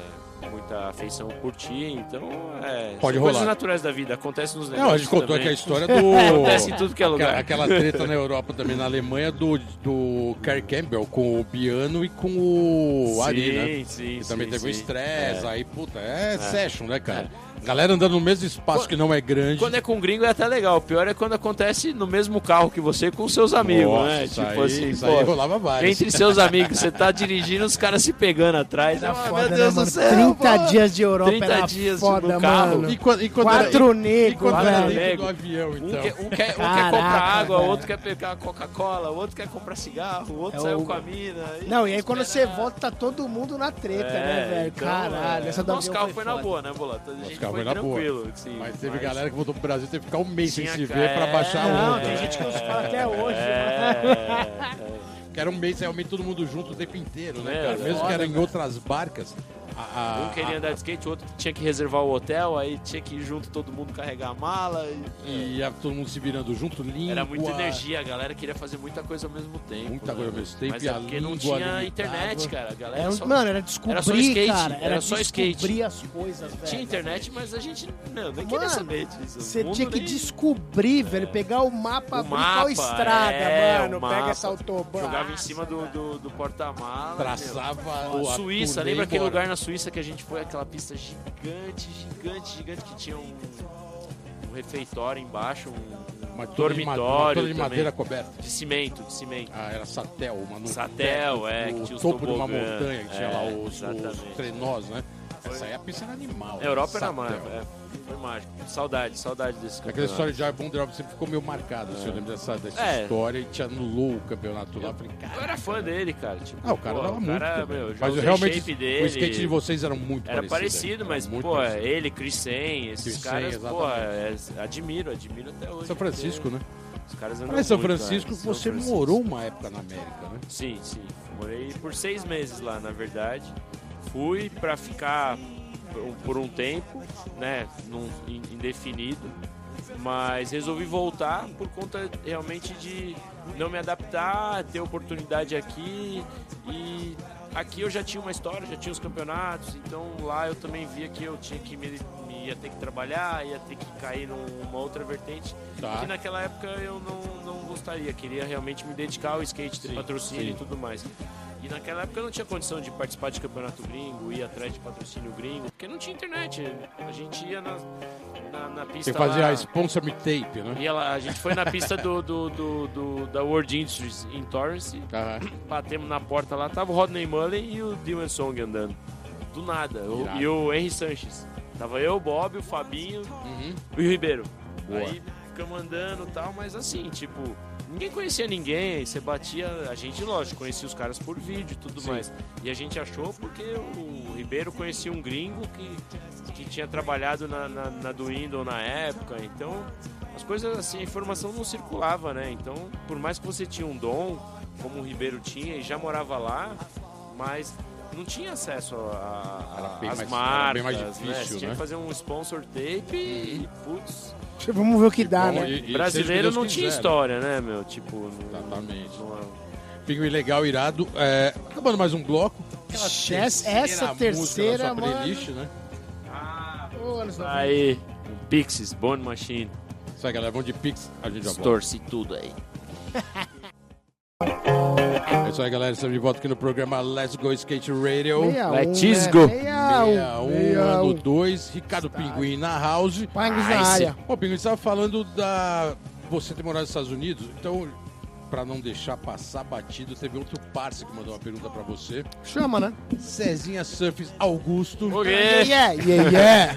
muita afeição por ti, então é, Pode são coisas rolar. naturais da vida, acontece nos negócios Não, a gente contou também. aqui a história do. Acontece em tudo que é lugar. Aquela, aquela treta na Europa também, na Alemanha, do, do Kerr Campbell com o Biano e com o Ari, né? Sim, sim, Que também sim, teve um sim. estresse, É. aí, puta, é, session, né, cara? Galera andando no mesmo espaço Quando- que não é grande. Quando é com gringo é até legal. O pior é quando acontece no mesmo carro que você com seus amigos, Nossa, né? Tipo aí, assim, isso pô, aí rolava vários. entre seus amigos, você tá dirigindo, os caras se pegando atrás. Era Ah, foda, meu Deus né, do céu. 30 pô. dias de Europa 30 era dias foda, no carro. mano. E quando, e quando Quatro era, e negros, velho. avião, Um, então? quer, um, quer, um quer Caraca, comprar água, velho. outro quer pegar Coca-Cola, outro quer comprar cigarro, outro É saiu o- com a mina. Não, e aí quando você volta, tá todo mundo na treta, É, né, velho? então, Caralho, é. essa do Nosso carro foi, na boa, né, Bolota? A gente foi foi na boa. tranquilo. sim, Mas teve galera que voltou pro Brasil teve que ficar um mês sem Tinha se ca- ver pra é. baixar a Não, onda. tem né? gente que nos fala até hoje. É, Que era um mês realmente todo mundo junto o tempo inteiro, né, É, cara? é Mesmo que era em né? outras barcas. A, a- Um queria andar de skate, o outro tinha que reservar o hotel, aí tinha que ir junto todo mundo carregar a mala. e- E ia todo mundo se virando junto, língua. Era muita energia, a galera queria fazer muita coisa ao mesmo tempo. Muita né? coisa ao mesmo tempo Mas e é a porque não tinha internet, cara. A galera Era, só... mano, era descobrir, Era só skate, cara. era Era só skate. descobrir as coisas, velho. Tinha internet, mas a gente meu, nem queria Mano, saber disso. Você tinha que nem- descobrir, velho, pegar o mapa, O mapa, qual estrada, é, mano. o Pega mapa. essa autobahn. Jogava em cima do, do, do porta-mala. Traçava o a Suíça, lembra aquele lugar na Suíça que a gente foi, aquela pista gigante, gigante, gigante, que tinha um, um refeitório embaixo, um, Uma um de, ma- dormitório de madeira coberta. de cimento, de cimento. Ah, era Satel, uma no Satel, é, que no tinha os topo de uma tobogã. montanha, que tinha É, lá os, os trenós, né? Essa aí a pista era animal. A Europa era mágica, é, foi mágico. Saudade, saudade desse Aquela campeonato. história de Bom Drop sempre ficou meio marcada, assim, eu lembro dessa, dessa É. história e te anulou o campeonato lá. Eu falei, Eu cara, era fã dele, cara. Tipo, ah, o cara pô, dava o muito. cara, meu, eu já Mas realmente shape dele. o skate de vocês era muito Era parecido. parecido, mas, muito pô, parecido. ele, Chris Sen, esses Chris Sen, caras, pô, exatamente. é, admiro, admiro até hoje. São Francisco, né? Os caras andam Mas São muito, Francisco, cara. São você Francisco. morou uma época na América, né? Sim, sim. Morei por seis meses lá, na verdade. Fui pra ficar por- um tempo, né, num, in- indefinido, mas resolvi voltar por conta realmente de não me adaptar, ter oportunidade aqui e aqui eu já tinha uma história, já tinha os campeonatos, então lá eu também via que eu tinha que me, ia ter que trabalhar, ia ter que cair numa outra vertente Tá. que naquela época eu não, não gostaria, queria realmente me dedicar ao skate, Sim, patrocínio sim. e tudo mais. E naquela época eu não tinha condição de participar de campeonato gringo, ir atrás de patrocínio gringo, porque não tinha internet. A gente ia na, na, na pista Você fazia lá, a sponsor me tape, né? ia lá, a gente foi na pista do, do, do, do- da World Industries em Torrance, batemos na porta lá, tava o Rodney Mullen e o Dylan Song andando. Do nada. O- e o Henry Sanches. Tava eu, o Bob, o Fabinho Uhum. e o Ribeiro. Boa. Aí ficamos andando e tal, mas assim, tipo, ninguém conhecia ninguém, você batia, a gente, lógico, conhecia os caras por vídeo e tudo Sim. mais. E a gente achou porque o Ribeiro conhecia um gringo que, que tinha trabalhado na, na, na do Windows na época, então as coisas assim, a informação não circulava, né? Então, por mais que você tinha um dom, como o Ribeiro tinha e já morava lá, mas não tinha acesso às marcas, mais né? difícil, Você tinha né? que fazer um sponsor tape e, putz, Vamos ver o que dá, bom, né? e- e brasileiro não tinha quiser. história, né, meu? Tipo, Exatamente. não- Pinguim legal, irado. É, acabando mais um bloco. Aquela Essa- música terceira, sua playlist, né? 90. Aí, o Pixies, Bone Machine, Isso aí, galera. Vamos de Pix. A gente já volta. torce tudo aí. É isso aí, galera. Estamos de volta aqui no programa Let's Go Skate Radio. 61, Let's né? go. 61, 61. ano 2. Ricardo Pinguim na house. Pinguins na área. Ô, Pinguim, você estava falando da... Você ter morado nos Estados Unidos. Então, pra não deixar passar batido, teve outro parceiro que mandou uma pergunta pra você. Chama, né? Cezinha Surfs Augusto. Yeah, yeah, yeah.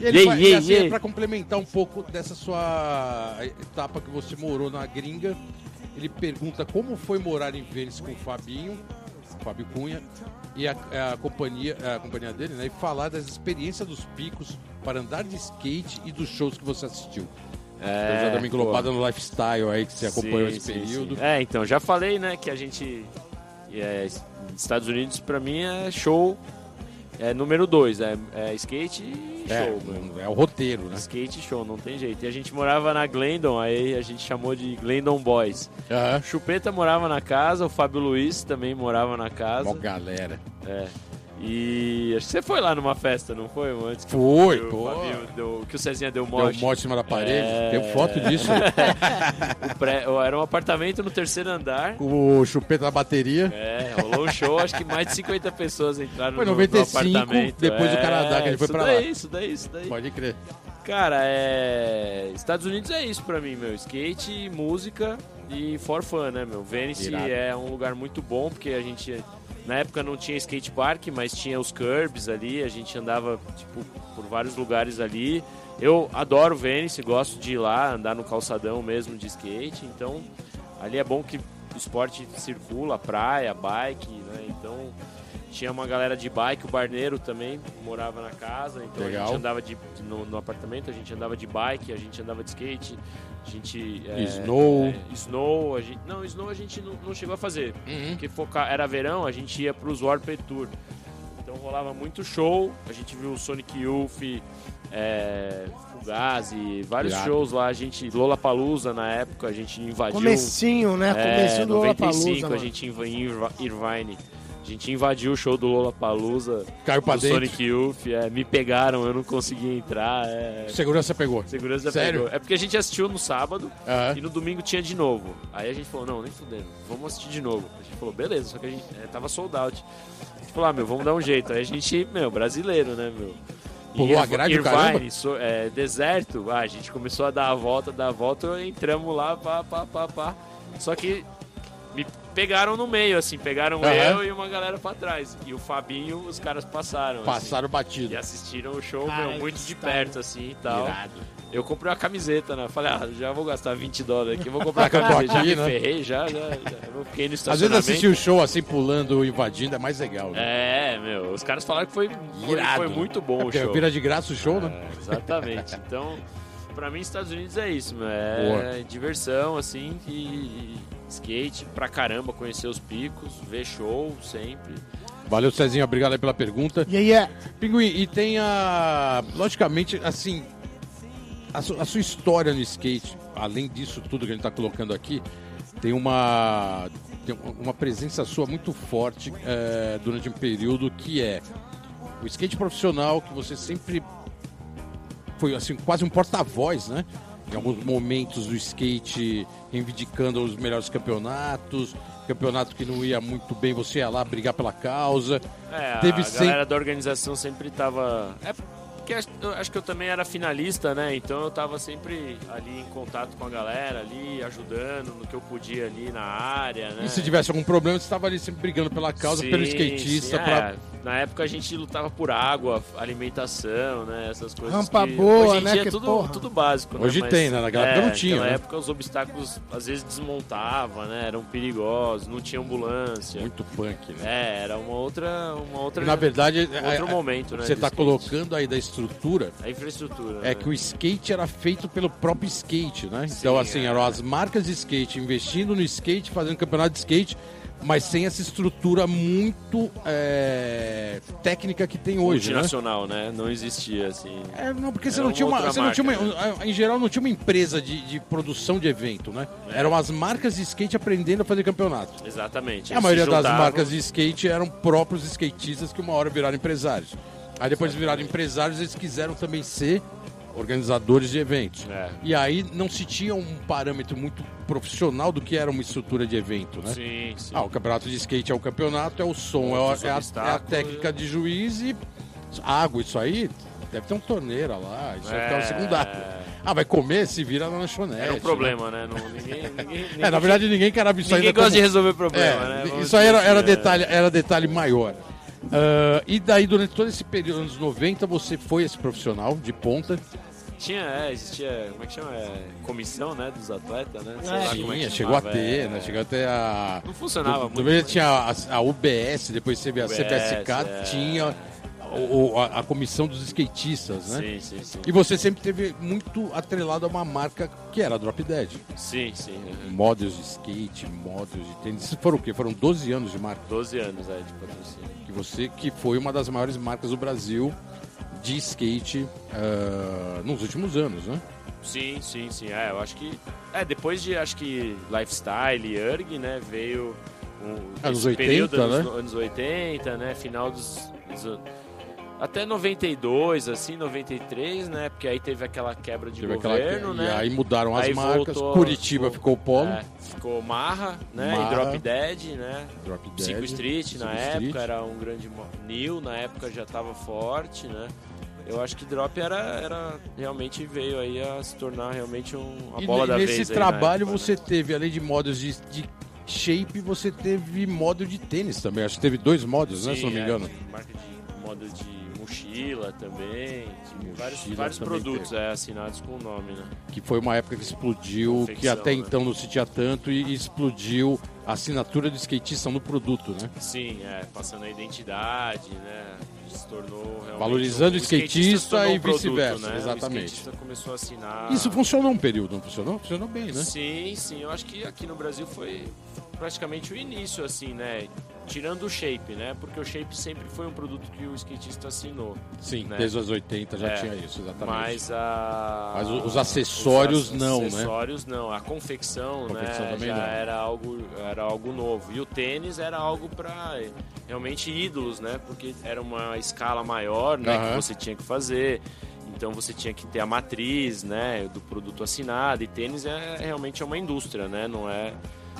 E ele Yeah, vai- e yeah, assim, yeah. Pra complementar um pouco dessa sua etapa que você morou na gringa, ele pergunta como foi morar em Vênice com o Fabinho, Fábio Cunha, e a, a companhia, a companhia dele, né? E falar das experiências dos picos para andar de skate e dos shows que você assistiu. É, eu já dei uma englobada pô. no lifestyle aí que você acompanhou Sim, esse sim, período. sim. É, então, já falei, né, que a gente. É, Estados Unidos pra mim é show. É número dois, é, é skate e É, show, mano. é o roteiro, né? Skate show, não tem jeito. E a gente morava na Glendon, aí a gente chamou de Glendon Boys. Aham. Chupeta morava na casa, o Fábio Luiz também morava na casa. Mó galera. É. E acho que você foi lá numa festa, não foi? Antes que Foi, o pô. Fabinho deu- que o Cezinha deu Deu morte. um monte em cima da parede. É. Tem foto disso. Pré- era um apartamento no terceiro andar. o chupeta da bateria. É, rolou um show, acho que mais de 50 pessoas entraram Foi no, 95, no apartamento. depois do É, Canadá, que ele foi isso pra daí, lá. Isso daí, isso daí. Pode crer. Cara, é... Estados Unidos é isso pra mim, meu. Skate, música e for fun, né, meu? Venice Irado. é um lugar muito bom, porque a gente... Na época não tinha skate park, mas tinha os curbs ali, a gente andava, tipo, por vários lugares ali. Eu adoro Venice, gosto de ir lá, andar no calçadão mesmo de skate, então ali é bom que o esporte circula, praia, bike, né? Então tinha uma galera de bike, o Barneiro também morava na casa, então a Legal. gente andava de, no, no apartamento, a gente andava de bike, a gente andava de skate, a gente... é, Snow. é, snow, a gente... Não, snow a gente não, não chegou a fazer, Uhum. porque focar, era verão, a gente ia pros Warped Tour. Então rolava muito show, a gente viu o Sonic Youth, é, Fugazi, vários Irado. shows lá, a gente, Lollapalooza na época, a gente invadiu... Comecinho, né? É, Comecinho do 95 Lollapalooza, a gente em Irvine. A gente invadiu o show do Lollapalooza, Caiu pra do dentro. Sonic Youth, é, me pegaram, eu não consegui entrar, é, Segurança pegou. segurança Sério? pegou. É porque a gente assistiu no sábado Aham. e no domingo tinha de novo. Aí a gente falou, não, nem fudendo, vamos assistir de novo. A gente falou, beleza, só que a gente é, tava sold out. A gente falou, ah, meu, vamos dar um jeito. Aí a gente, meu, brasileiro, né, meu? Pulou a grade Irvine, caramba? so- é, deserto, ah, a gente começou a dar a volta, dar a volta, entramos lá, pá, pá, pá, pá. Só que me pegaram no meio, assim, pegaram Aham. eu e uma galera pra trás. E o Fabinho, os caras passaram. assim. Passaram batido. E assistiram o show, Cara, meu, muito de perto, assim e tal. Irado. Eu comprei uma camiseta, né? Falei, ah, já vou gastar 20 dólares aqui, vou comprar a camiseta. já me Né? ferrei, já, já, já. Eu fiquei no Às vezes assistir o show assim, pulando, invadindo, é mais legal. Né? É, meu, os caras falaram que foi, Irado. foi muito bom o Porque show. vira de graça o show, né? É, exatamente. Então, pra mim, Estados Unidos é isso, meu. É diversão, assim, e, e skate pra caramba, conhecer os picos, ver show sempre. Valeu, Cezinho. Obrigado aí pela pergunta. Yeah, yeah. Pinguim, e tem a. Logicamente, assim. A, su- a sua história no skate, além disso tudo que a gente tá colocando aqui, tem uma. Tem uma presença sua muito forte é, durante um período que é o skate profissional, que você sempre foi assim, quase um porta-voz, né? Em alguns momentos do skate reivindicando os melhores campeonatos, campeonato que não ia muito bem, você ia lá brigar pela causa. É, Teve a sempre- galera da organização sempre tava. É, porque acho- eu acho que eu também era finalista, né? Então eu tava sempre ali em contato com a galera, ali ajudando no que eu podia ali na área, né? E se tivesse algum problema, você estava ali sempre brigando pela causa, Sim, pelo skatista. sim, pra- é. Na época a gente lutava por água, alimentação, né? Essas coisas. Rampa que boa, hoje em né? dia é Que tudo, porra. tudo básico, né? Hoje Mas, tem, né? Naquela época não tinha, Naquela né? época os obstáculos às vezes desmontavam, né? Eram perigosos, não tinha ambulância. Muito punk, né? É, era uma outra. Uma outra Na verdade, outro é- é- momento, né? você está skate. colocando aí da estrutura A infraestrutura. é né? que o skate era feito pelo próprio skate, né? Então, Sim, assim, é. eram as marcas de skate investindo no skate, fazendo campeonato de skate, mas sem essa estrutura muito é, técnica que tem hoje, né? multinacional, né? Não existia assim. É, não, porque você não tinha uma você não tinha uma, marca, em geral não tinha uma empresa de, de produção de evento, né? É. Eram as marcas de skate aprendendo a fazer campeonato. Exatamente. A maioria das marcas de skate eram próprios skatistas que uma hora viraram empresários. Aí depois de viraram empresários, eles quiseram também ser organizadores de eventos. É. E aí não se tinha um parâmetro muito profissional do que era uma estrutura de evento, né? Sim, sim. Ah, o campeonato de skate é o campeonato, é o som, é, a- é a, é técnica de juiz e água, isso aí deve ter uma torneira lá, isso deve ter uma É. secundária. Ah, vai comer, se vira na lanchonete. Era um né? problema, né? Não, ninguém, ninguém, É, na verdade ninguém quer isso ninguém ainda gosta como- de resolver problema, é, né? Vamos Isso aí era, era assim, né? detalhe, era detalhe maior. Ah, e daí, durante todo esse período, anos 90, você foi esse profissional de ponta. Tinha, é, existia, como é que chama? É, comissão, né, dos atletas, né? Sei É, lá como é que Tinha, chegou a ter, é. né? Chegou a ter a. Não funcionava Do- muito. tinha a, a UBS, depois teve a UBS, CBSK, é. tinha o- a, a comissão dos skatistas, né? Sim, sim, sim. E você sempre teve muito atrelado a uma marca que era a Drop Dead. Sim, sim. uhum. Modos de skate, modos de tênis. Foram o quê? Foram 12 anos de marca. 12 anos, é, de patrocínio. Você que foi uma das maiores marcas do Brasil de skate ah, nos últimos anos, né? Sim, sim, sim. É, eu acho que. É, depois de acho que Lifestyle e Erg, né? Veio um, Anos esse 80, período, né? anos, anos 80, né? Final dos. dos até 92, assim, 93, né? Porque aí teve aquela quebra de Teve aquela governo, e né? aí mudaram as Aí marcas. voltou- Curitiba ficou o polo. É, ficou Marra, né? Marra. E Drop Dead, né? Drop Dead. Psycho Street na Psycho época Street. era um grande New, na época já estava forte, né? Eu acho que Drop era, era realmente veio aí a se tornar realmente um, a E bola da nesse vez aí na trabalho época, você né? teve, além de modos de, de shape, você teve modo de tênis também. Acho que teve dois modos, né? Se não me Sim, é, engano. marca de moda de mochila também, vários, vários também produtos é, assinados com o nome, né? Que foi uma época que explodiu, que Confecção, até né? então não se tinha tanto, e explodiu a assinatura do skatista no produto, né? Sim, é, passando a identidade, né? Se tornou realmente Valorizando o se skatista tornou e um vice-versa, né? exatamente. O skatista começou a assinar. Isso funcionou um período, não funcionou? Funcionou bem, né? Sim, sim. Eu acho que aqui no Brasil foi praticamente o início, assim, né? Tirando o shape, né? Porque o shape sempre foi um produto que o skatista assinou. Sim, né? desde os 80 já É, tinha isso, exatamente. Mas a. Mas os acessórios os não, né? acessórios não. A confecção, Confecção né? também já não. era algo, era algo novo. E o tênis era algo para realmente ídolos, né? Porque era uma escala maior, né? Que você tinha que fazer. Então você tinha que ter a matriz, né? Do produto assinado. E tênis é realmente é uma indústria, né? Não é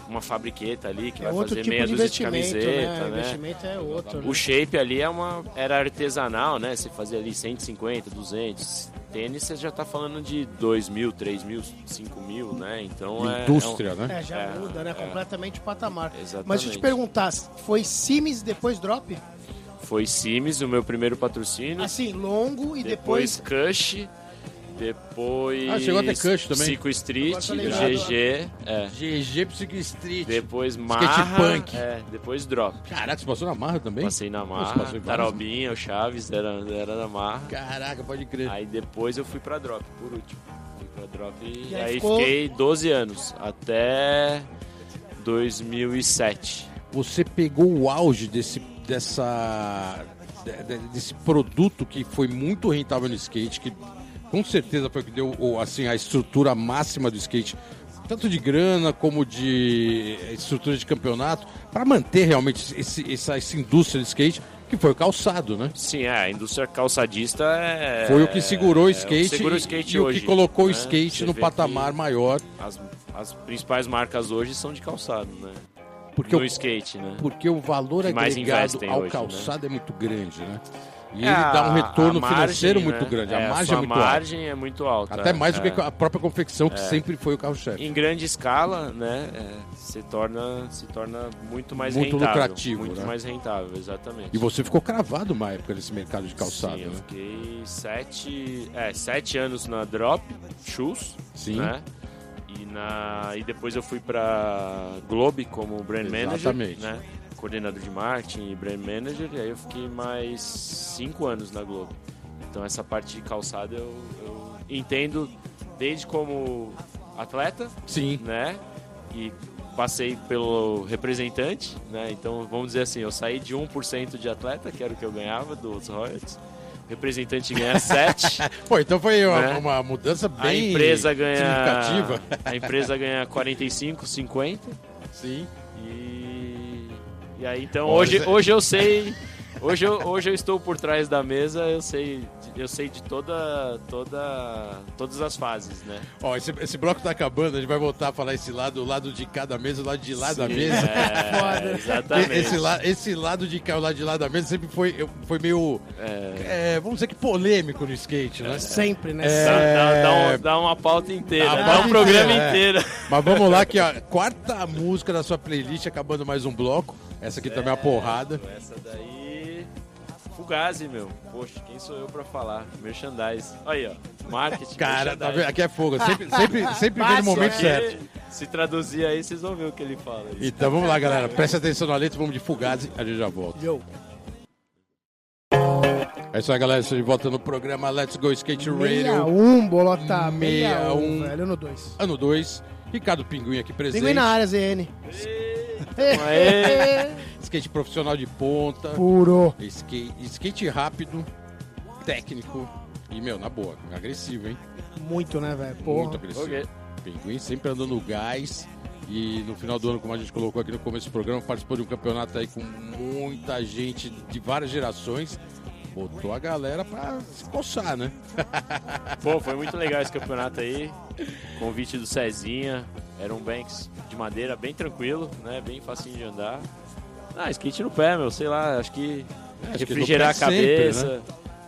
uma fabriqueta ali que É vai fazer tipo meia de dúzia de investimento, camiseta, né? O né? investimento é outro. né? O shape ali é uma, era artesanal, né? Você fazia ali 150, 200. Tênis você já tá falando de 2 mil, 3 mil, 5 mil, né? Então é. Indústria, né? É, já É, muda, né? é. Completamente o patamar. Exatamente. Mas deixa eu te perguntar, foi Sims depois Drop? É um- foi Sims o meu primeiro patrocínio. Assim, longo e depois, depois... Cush. Depois. Ah, chegou a ter Cush também. Psycho Street, Agora tá. GG. É. GG Psycho Street. Depois Marra. punk. É, depois Drop. Caraca, você passou na marra também? Passei na Você Marra. vários? Tarobinha, o Chaves era, era na Marra. Caraca, pode crer. Aí depois eu fui pra Drop, por último. Fui pra Drop e, E aí aí ficou- fiquei 12 anos, até 2007. Você pegou o auge desse, dessa, de- de- desse produto que foi muito rentável no skate, que com certeza foi o que deu o- assim, a estrutura máxima do skate, tanto de grana como de estrutura de campeonato, para manter realmente esse- essa, essa indústria de skate, que foi o calçado, né? Sim, é, a indústria calçadista é. Foi o que segurou o é skate, que segura o e- skate e, o hoje, que colocou o né? skate Você no patamar maior, As, as principais marcas hoje são de calçado, né? porque no o, skate, né? porque o valor Que agregado ao hoje, calçado é muito grande, né? E É, ele dá um retorno margem, financeiro né? muito grande. É, a margem é muito alta. margem é muito alta. Até mais do é. que a própria confecção, que sempre foi o carro-chefe. Em grande escala, né, é, se, torna, se torna muito mais Muito rentável. lucrativo, Muito né? mais rentável, exatamente. E você ficou cravado uma época nesse mercado de calçado, Sim, eu né? fiquei sete, é, sete anos na Drop Shoes, Sim. né? E, na, e depois eu fui para Globe como brand Exatamente. manager, né? Coordenador de marketing e brand manager. E aí eu fiquei mais cinco anos na Globe. Então essa parte de calçado eu, eu entendo desde como atleta, Sim. né? E passei pelo representante, né? Então, vamos dizer assim, eu saí de 1% de atleta, que era o que eu ganhava dos royalties. O representante ganha 7. Pô, então foi uma, Né? uma mudança a bem empresa ganha significativa. A empresa ganha 45, 50 Sim. e e aí então hoje hoje eu sei Hoje eu, hoje eu estou por trás da mesa, eu sei, eu sei de toda, toda, todas as fases, né? Ó, esse, esse bloco tá acabando, a gente vai voltar a falar esse lado, o lado de cada mesa, o lado de lá da Sim, mesa. É, Foda. exatamente. Esse, esse lado de cá, o lado de lá da mesa sempre foi, foi meio, É, é, vamos dizer que polêmico no skate, né? Sempre, né? É. dá, dá- dá um- dá uma pauta inteira, dá pauta um programa é. inteiro. Mas vamos lá que a quarta música da sua playlist, acabando mais um bloco. Essa aqui também é uma porrada. Essa daí. Fugazi, meu. Poxa, quem sou eu pra falar? Merchandise. Aí, ó. Marketing. Cara, tá vendo? aqui é fogo. Sempre, sempre, sempre vem no momento é. certo. Se traduzir aí, vocês vão ver o que ele fala. Então vamos lá, galera. Preste atenção na letra, vamos de Fugazi, a gente já volta. Yo. É isso aí, galera. Estamos de volta no programa Let's Go Skate Radio. 61, bolota. 61, 61. velho, no 2. Ano 2. Ricardo Pinguim aqui presente. Pinguim na área, ZN. Aê. Skate profissional de ponta. Puro. Skate, skate rápido, técnico. E, meu, na boa, agressivo, hein? Muito, né, velho? Muito agressivo. Ok. Pinguim sempre andando no gás. E no final do ano, como a gente colocou aqui no começo do programa, participou de um campeonato aí com muita gente de várias gerações. Botou a galera pra se coçar, né? Pô, foi muito legal esse campeonato aí. Convite do Cezinha. Era um banks de madeira bem tranquilo, né? Bem facinho de andar. Ah, skate no pé, meu. Sei lá, acho que no refrigerar a pé sempre, cabeça, né?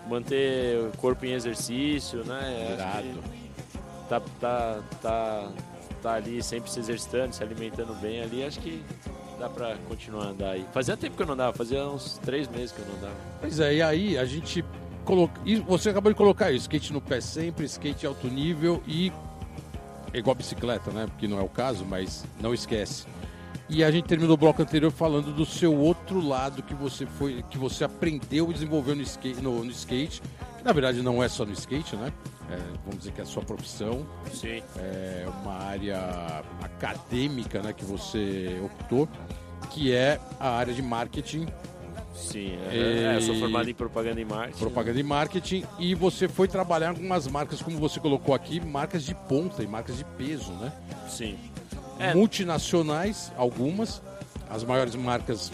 manter o corpo em exercício, né? Irado. tá, tá, tá, tá ali sempre se exercitando, se alimentando bem ali, acho que dá pra continuar a andar aí. Fazia tempo que eu não andava, fazia uns três meses que eu não andava. Pois é, e aí a gente coloca. Você acabou de colocar isso, skate no pé sempre, skate alto nível e. é Igual bicicleta, né? Porque não é o caso, mas não esquece. E a gente terminou o bloco anterior falando do seu outro lado que você foi, que você aprendeu e desenvolveu no skate, no, no skate, que na verdade não é só no skate, né? É, vamos dizer que é a sua profissão, Sim. é uma área acadêmica, né, que você optou, que é a área de marketing Sim, é, E- é, eu sou formado em propaganda e marketing. propaganda e marketing e você foi trabalhar com umas marcas, como você colocou aqui, marcas de ponta e marcas de peso, né? Sim. É. Multinacionais, algumas, as maiores marcas,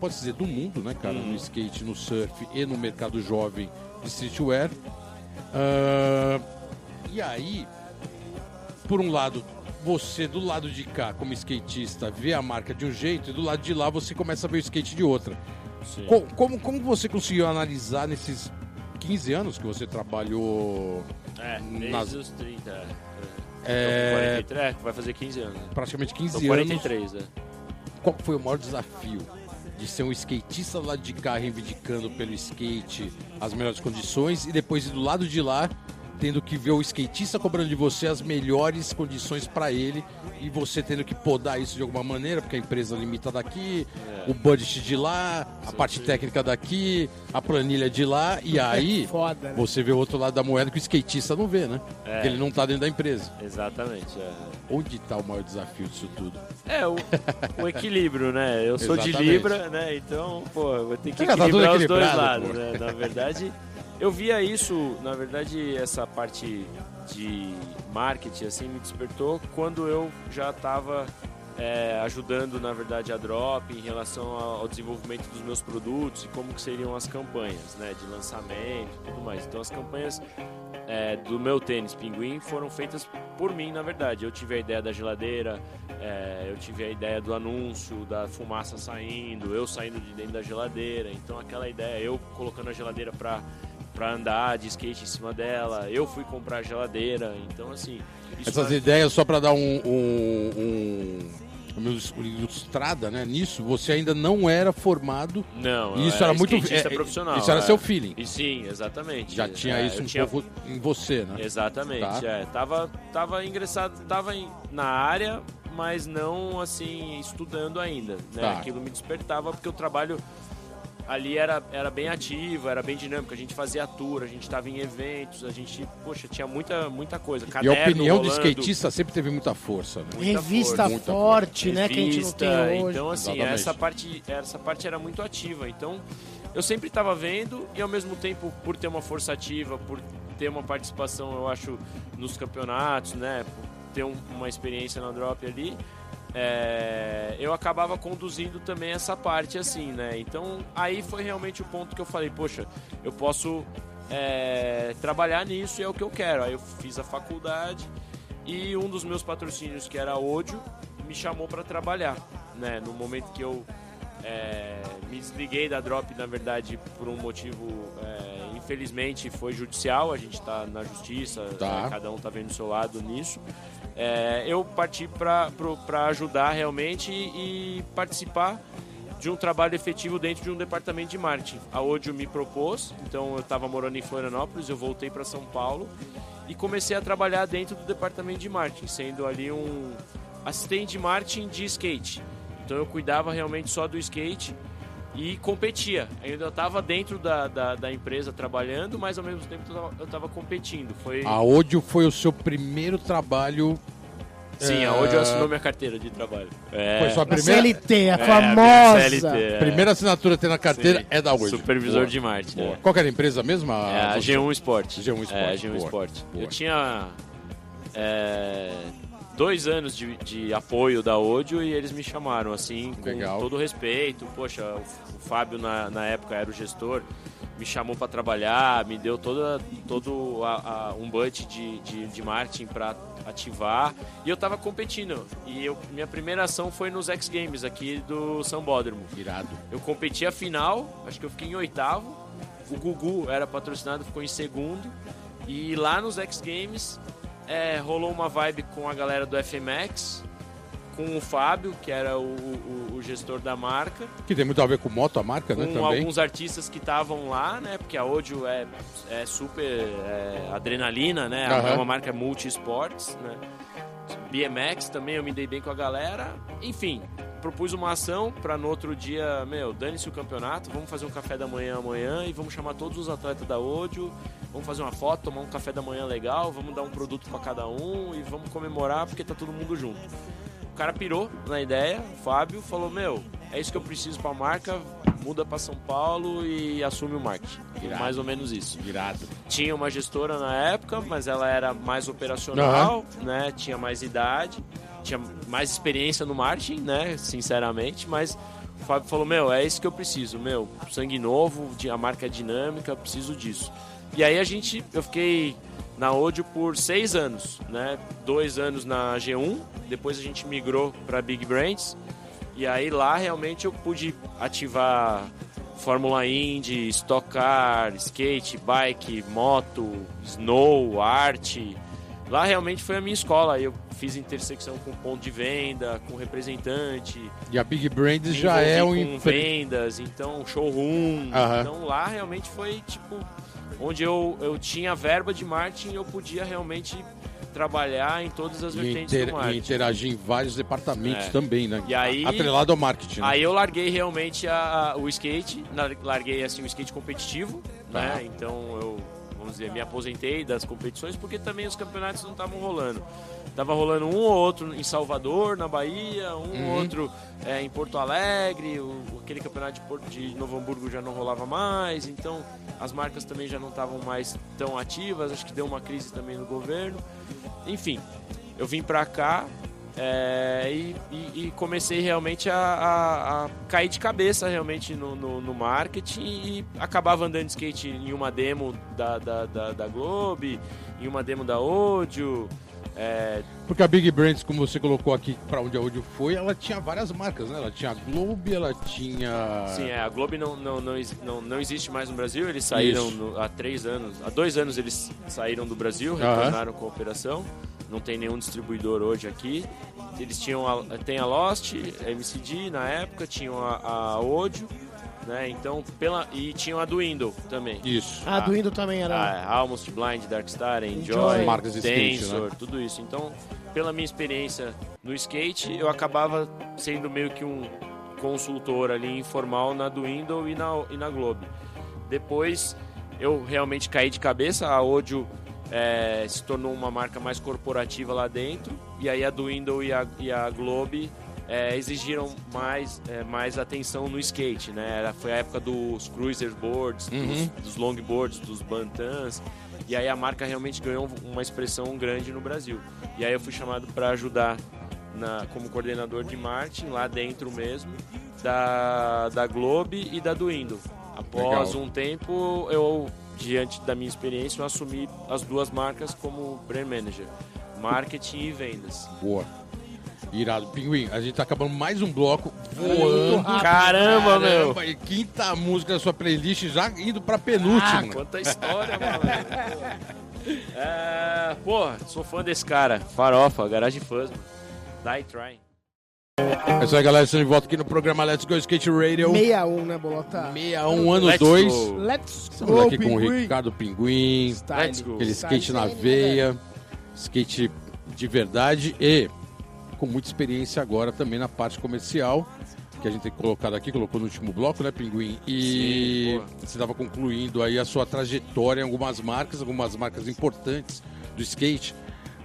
pode dizer, do mundo, né, cara? Hum. No skate, no surf e no mercado jovem de streetwear. Ah, e aí, por um lado, você do lado de cá, como skatista, vê a marca de um jeito e do lado de lá você começa a ver o skate de outra. Co- Como, como você conseguiu analisar nesses 15 anos que você trabalhou É, desde nas- os 30. É. É. Tô com 43, é, vai fazer 15 anos. né? praticamente Tô 15 com anos? 43, é. Qual foi o maior desafio de ser um skatista lado de cá reivindicando pelo skate as melhores condições e depois ir do lado de lá tendo que ver o skatista cobrando de você as melhores condições para ele e você tendo que podar isso de alguma maneira porque a empresa limita daqui, É. o budget de lá, a parte técnica daqui, a planilha de lá e aí Foda, né? você vê o outro lado da moeda que o skatista não vê, né? É. Porque ele não tá dentro da empresa. Exatamente. É, Onde está o maior desafio disso tudo? É, o, o equilíbrio, né? Eu sou de Exatamente. Libra, né? Então, pô, eu vou ter que tá equilibrar os dois lados, pô. né? Na verdade, eu via isso, na verdade, essa parte de marketing, assim, me despertou quando eu já estava ajudando, na verdade, a Drop em relação ao desenvolvimento dos meus produtos e como que seriam as campanhas, né? De lançamento e tudo mais. Então, as campanhas é, do meu tênis Pinguim foram feitas por mim, na verdade. Eu tive a ideia da geladeira, é, eu tive a ideia do anúncio, da fumaça saindo, eu saindo de dentro da geladeira. Então aquela ideia, eu colocando a geladeira para para andar de skate em cima dela. Eu fui comprar geladeira. Então assim. Essas ideias só para dar um, um, um ilustrada, né? Nisso, você ainda não era formado. Não, isso era muito é, profissional. Isso era é. seu feeling. E sim, exatamente. Já tinha é, isso um tinha... pouco em você, né? Exatamente. Tá. É, tava, tava ingressado, tava em, na área, mas não assim estudando ainda. Né? Tá. Aquilo me despertava porque o trabalho ali era, era bem ativo, era bem dinâmico. A gente fazia tour, a gente estava em eventos, a gente, poxa, tinha muita, muita coisa. Caderno, e a opinião rolando. do skatista sempre teve muita força. Né? Muita Revista força, forte, né? Revista, que a gente não tem hoje. Então, assim, essa parte, essa parte era muito ativa. Então, eu sempre estava vendo e, ao mesmo tempo, por ter uma força ativa, por ter uma participação, eu acho, nos campeonatos, né? Por ter um, uma experiência na drop ali é, eu acabava conduzindo também essa parte assim, né? Então aí foi realmente o ponto que eu falei, poxa, eu posso é, trabalhar nisso e é o que eu quero. Aí eu fiz a faculdade e um dos meus patrocínios, que era a Ódio, me chamou para trabalhar, né? No momento que eu é, me desliguei da Drop, na verdade, por um motivo, é, infelizmente, foi judicial. A gente está na justiça, tá. né? cada um está vendo o seu lado nisso é, eu parti para ajudar realmente e, e, participar de um trabalho efetivo dentro de um departamento de marketing. A Odio me propôs, então eu estava morando em Florianópolis, eu voltei para São Paulo e comecei a trabalhar dentro do departamento de marketing, sendo ali um assistente de marketing de skate. Então eu cuidava realmente só do skate e competia. Eu ainda estava dentro da, da, da, empresa trabalhando, mas ao mesmo tempo eu estava competindo. Foi... A Odio foi o seu primeiro trabalho Sim, é... a Odio assinou minha carteira de trabalho. É... Foi sua primeira... CLT, a é, famosa. CLT, é. Primeira assinatura que tem na carteira Sim. é da Odio. Supervisor Boa. de marketing. É. Qual era a empresa mesmo? A, é a G1 Sport. G1 Sport. É, G1 Boa. Sport. Boa. Eu tinha é, dois anos de, de, apoio da Odio e eles me chamaram, assim, com Legal. todo respeito. Poxa, o, o Fábio na, na época era o gestor me chamou para trabalhar, me deu toda, todo a, a, um budget de, de, de marketing para ativar e eu tava competindo. E eu, minha primeira ação foi nos X Games aqui do São Bódromo. Irado. Eu competi a final, acho que eu fiquei em oitavo. O Gugu era patrocinado, ficou em segundo. E lá nos X Games é, rolou uma vibe com a galera do FMX com o Fábio, que era o, o, o, gestor da marca. Que tem muito a ver com moto, a marca, né? Com também. alguns artistas que estavam lá, né? Porque a Odio é, é super é, adrenalina, né? Uhum. É uma marca multi-esportes, né? BMX também, eu me dei bem com a galera. Enfim, propus uma ação para no outro dia, meu, dane-se o campeonato, vamos fazer um café da manhã amanhã e vamos chamar todos os atletas da Odio, vamos fazer uma foto, tomar um café da manhã legal, vamos dar um produto para cada um e vamos comemorar porque tá todo mundo junto cara pirou na ideia, o Fábio falou: Meu, é isso que eu preciso para a marca, muda para São Paulo e assume o marketing. Virado. Mais ou menos isso. Virado. Tinha uma gestora na época, mas ela era mais operacional, uhum. né? Tinha mais idade, tinha mais experiência no marketing, né? Sinceramente, mas o Fábio falou: Meu, é isso que eu preciso, meu, sangue novo, a marca é dinâmica, preciso disso. E aí a gente, eu fiquei na Odio por seis anos, né? Dois anos na G1, depois a gente migrou para Big Brands e aí lá realmente eu pude ativar Fórmula Indy, Stock Car, skate, bike, moto, snow, arte. Lá realmente foi a minha escola. Eu fiz intersecção com ponto de venda, com representante. E a Big Brands já é um com vendas, então showroom. Uhum. Então lá realmente foi tipo onde eu, eu tinha verba de marketing e eu podia realmente trabalhar em todas as vertentes inter, do marketing. E interagir em vários departamentos é. também, né? E aí, Atrelado ao marketing. Né? Aí eu larguei realmente a, a, o skate, larguei assim o skate competitivo, tá. né? Então eu, vamos dizer, me aposentei das competições porque também os campeonatos não estavam rolando. Tava rolando um ou outro em Salvador, na Bahia, um uhum. ou outro é, em Porto Alegre, o, aquele campeonato de, Porto, de Novo Hamburgo já não rolava mais, então as marcas também já não estavam mais tão ativas, acho que deu uma crise também no governo. Enfim, eu vim pra cá, É, e, e, e, comecei realmente a, a, a, cair de cabeça realmente no, no, no, marketing e acabava andando de skate em uma demo da, da, da, da Globe, em uma demo da Audio. É... Porque a Big Brands, como você colocou aqui para onde a Audio foi, ela tinha várias marcas, né? Ela tinha a Globe, ela tinha. Sim, é, a Globe não, não, não, não, não existe mais no Brasil, eles saíram no, há três anos, há dois anos eles saíram do Brasil, retornaram com a operação não tem nenhum distribuidor hoje aqui. Eles tinham a, tem a Lost, a MCD na época, tinham a, a Audio, né? Então, pela e tinham a do Window também. Isso. A, a do Window também era. A, Almost Blind, Darkstar, Enjoy, Enjoy. marcas de Densor, né? tudo isso. Então, pela minha experiência no skate, eu acabava sendo meio que um consultor ali informal na do Window e na, e na Globe. Depois eu realmente caí de cabeça, a Audio é, se tornou uma marca mais corporativa lá dentro. E aí a do Window e a, e a Globe é, exigiram mais, é, mais atenção no skate, né? Era, foi a época dos cruiser boards, uhum. dos, dos longboards, dos bantans. E aí a marca realmente ganhou uma expressão grande no Brasil. E aí eu fui chamado para ajudar na, como coordenador de marketing lá dentro mesmo da, da Globe e da do. Após Legal. um tempo eu diante da minha experiência, eu assumi as duas marcas como brand manager, marketing e vendas. Boa. Irado. Pinguim, a gente tá acabando mais um bloco voando. Caramba, meu! E quinta música da sua playlist já indo pra penúltima. Ah, quanta história, mano. é, pô, sou fã desse cara. Farofa, Garage Fuzz, mano. Die Trying. É isso aí, galera. Estamos de volta aqui no programa Let's Go Skate Radio. 61, né, Bolota? 61, ano 2. Let's Estamos go, aqui com o Ricardo Pinguim. Let's go. Aquele skate na veia. Skate de verdade e com muita experiência agora também na parte comercial. Que a gente tem colocado aqui, colocou no último bloco, né, Pinguim? E Sim, você estava concluindo aí a sua trajetória em algumas marcas, algumas marcas importantes do skate.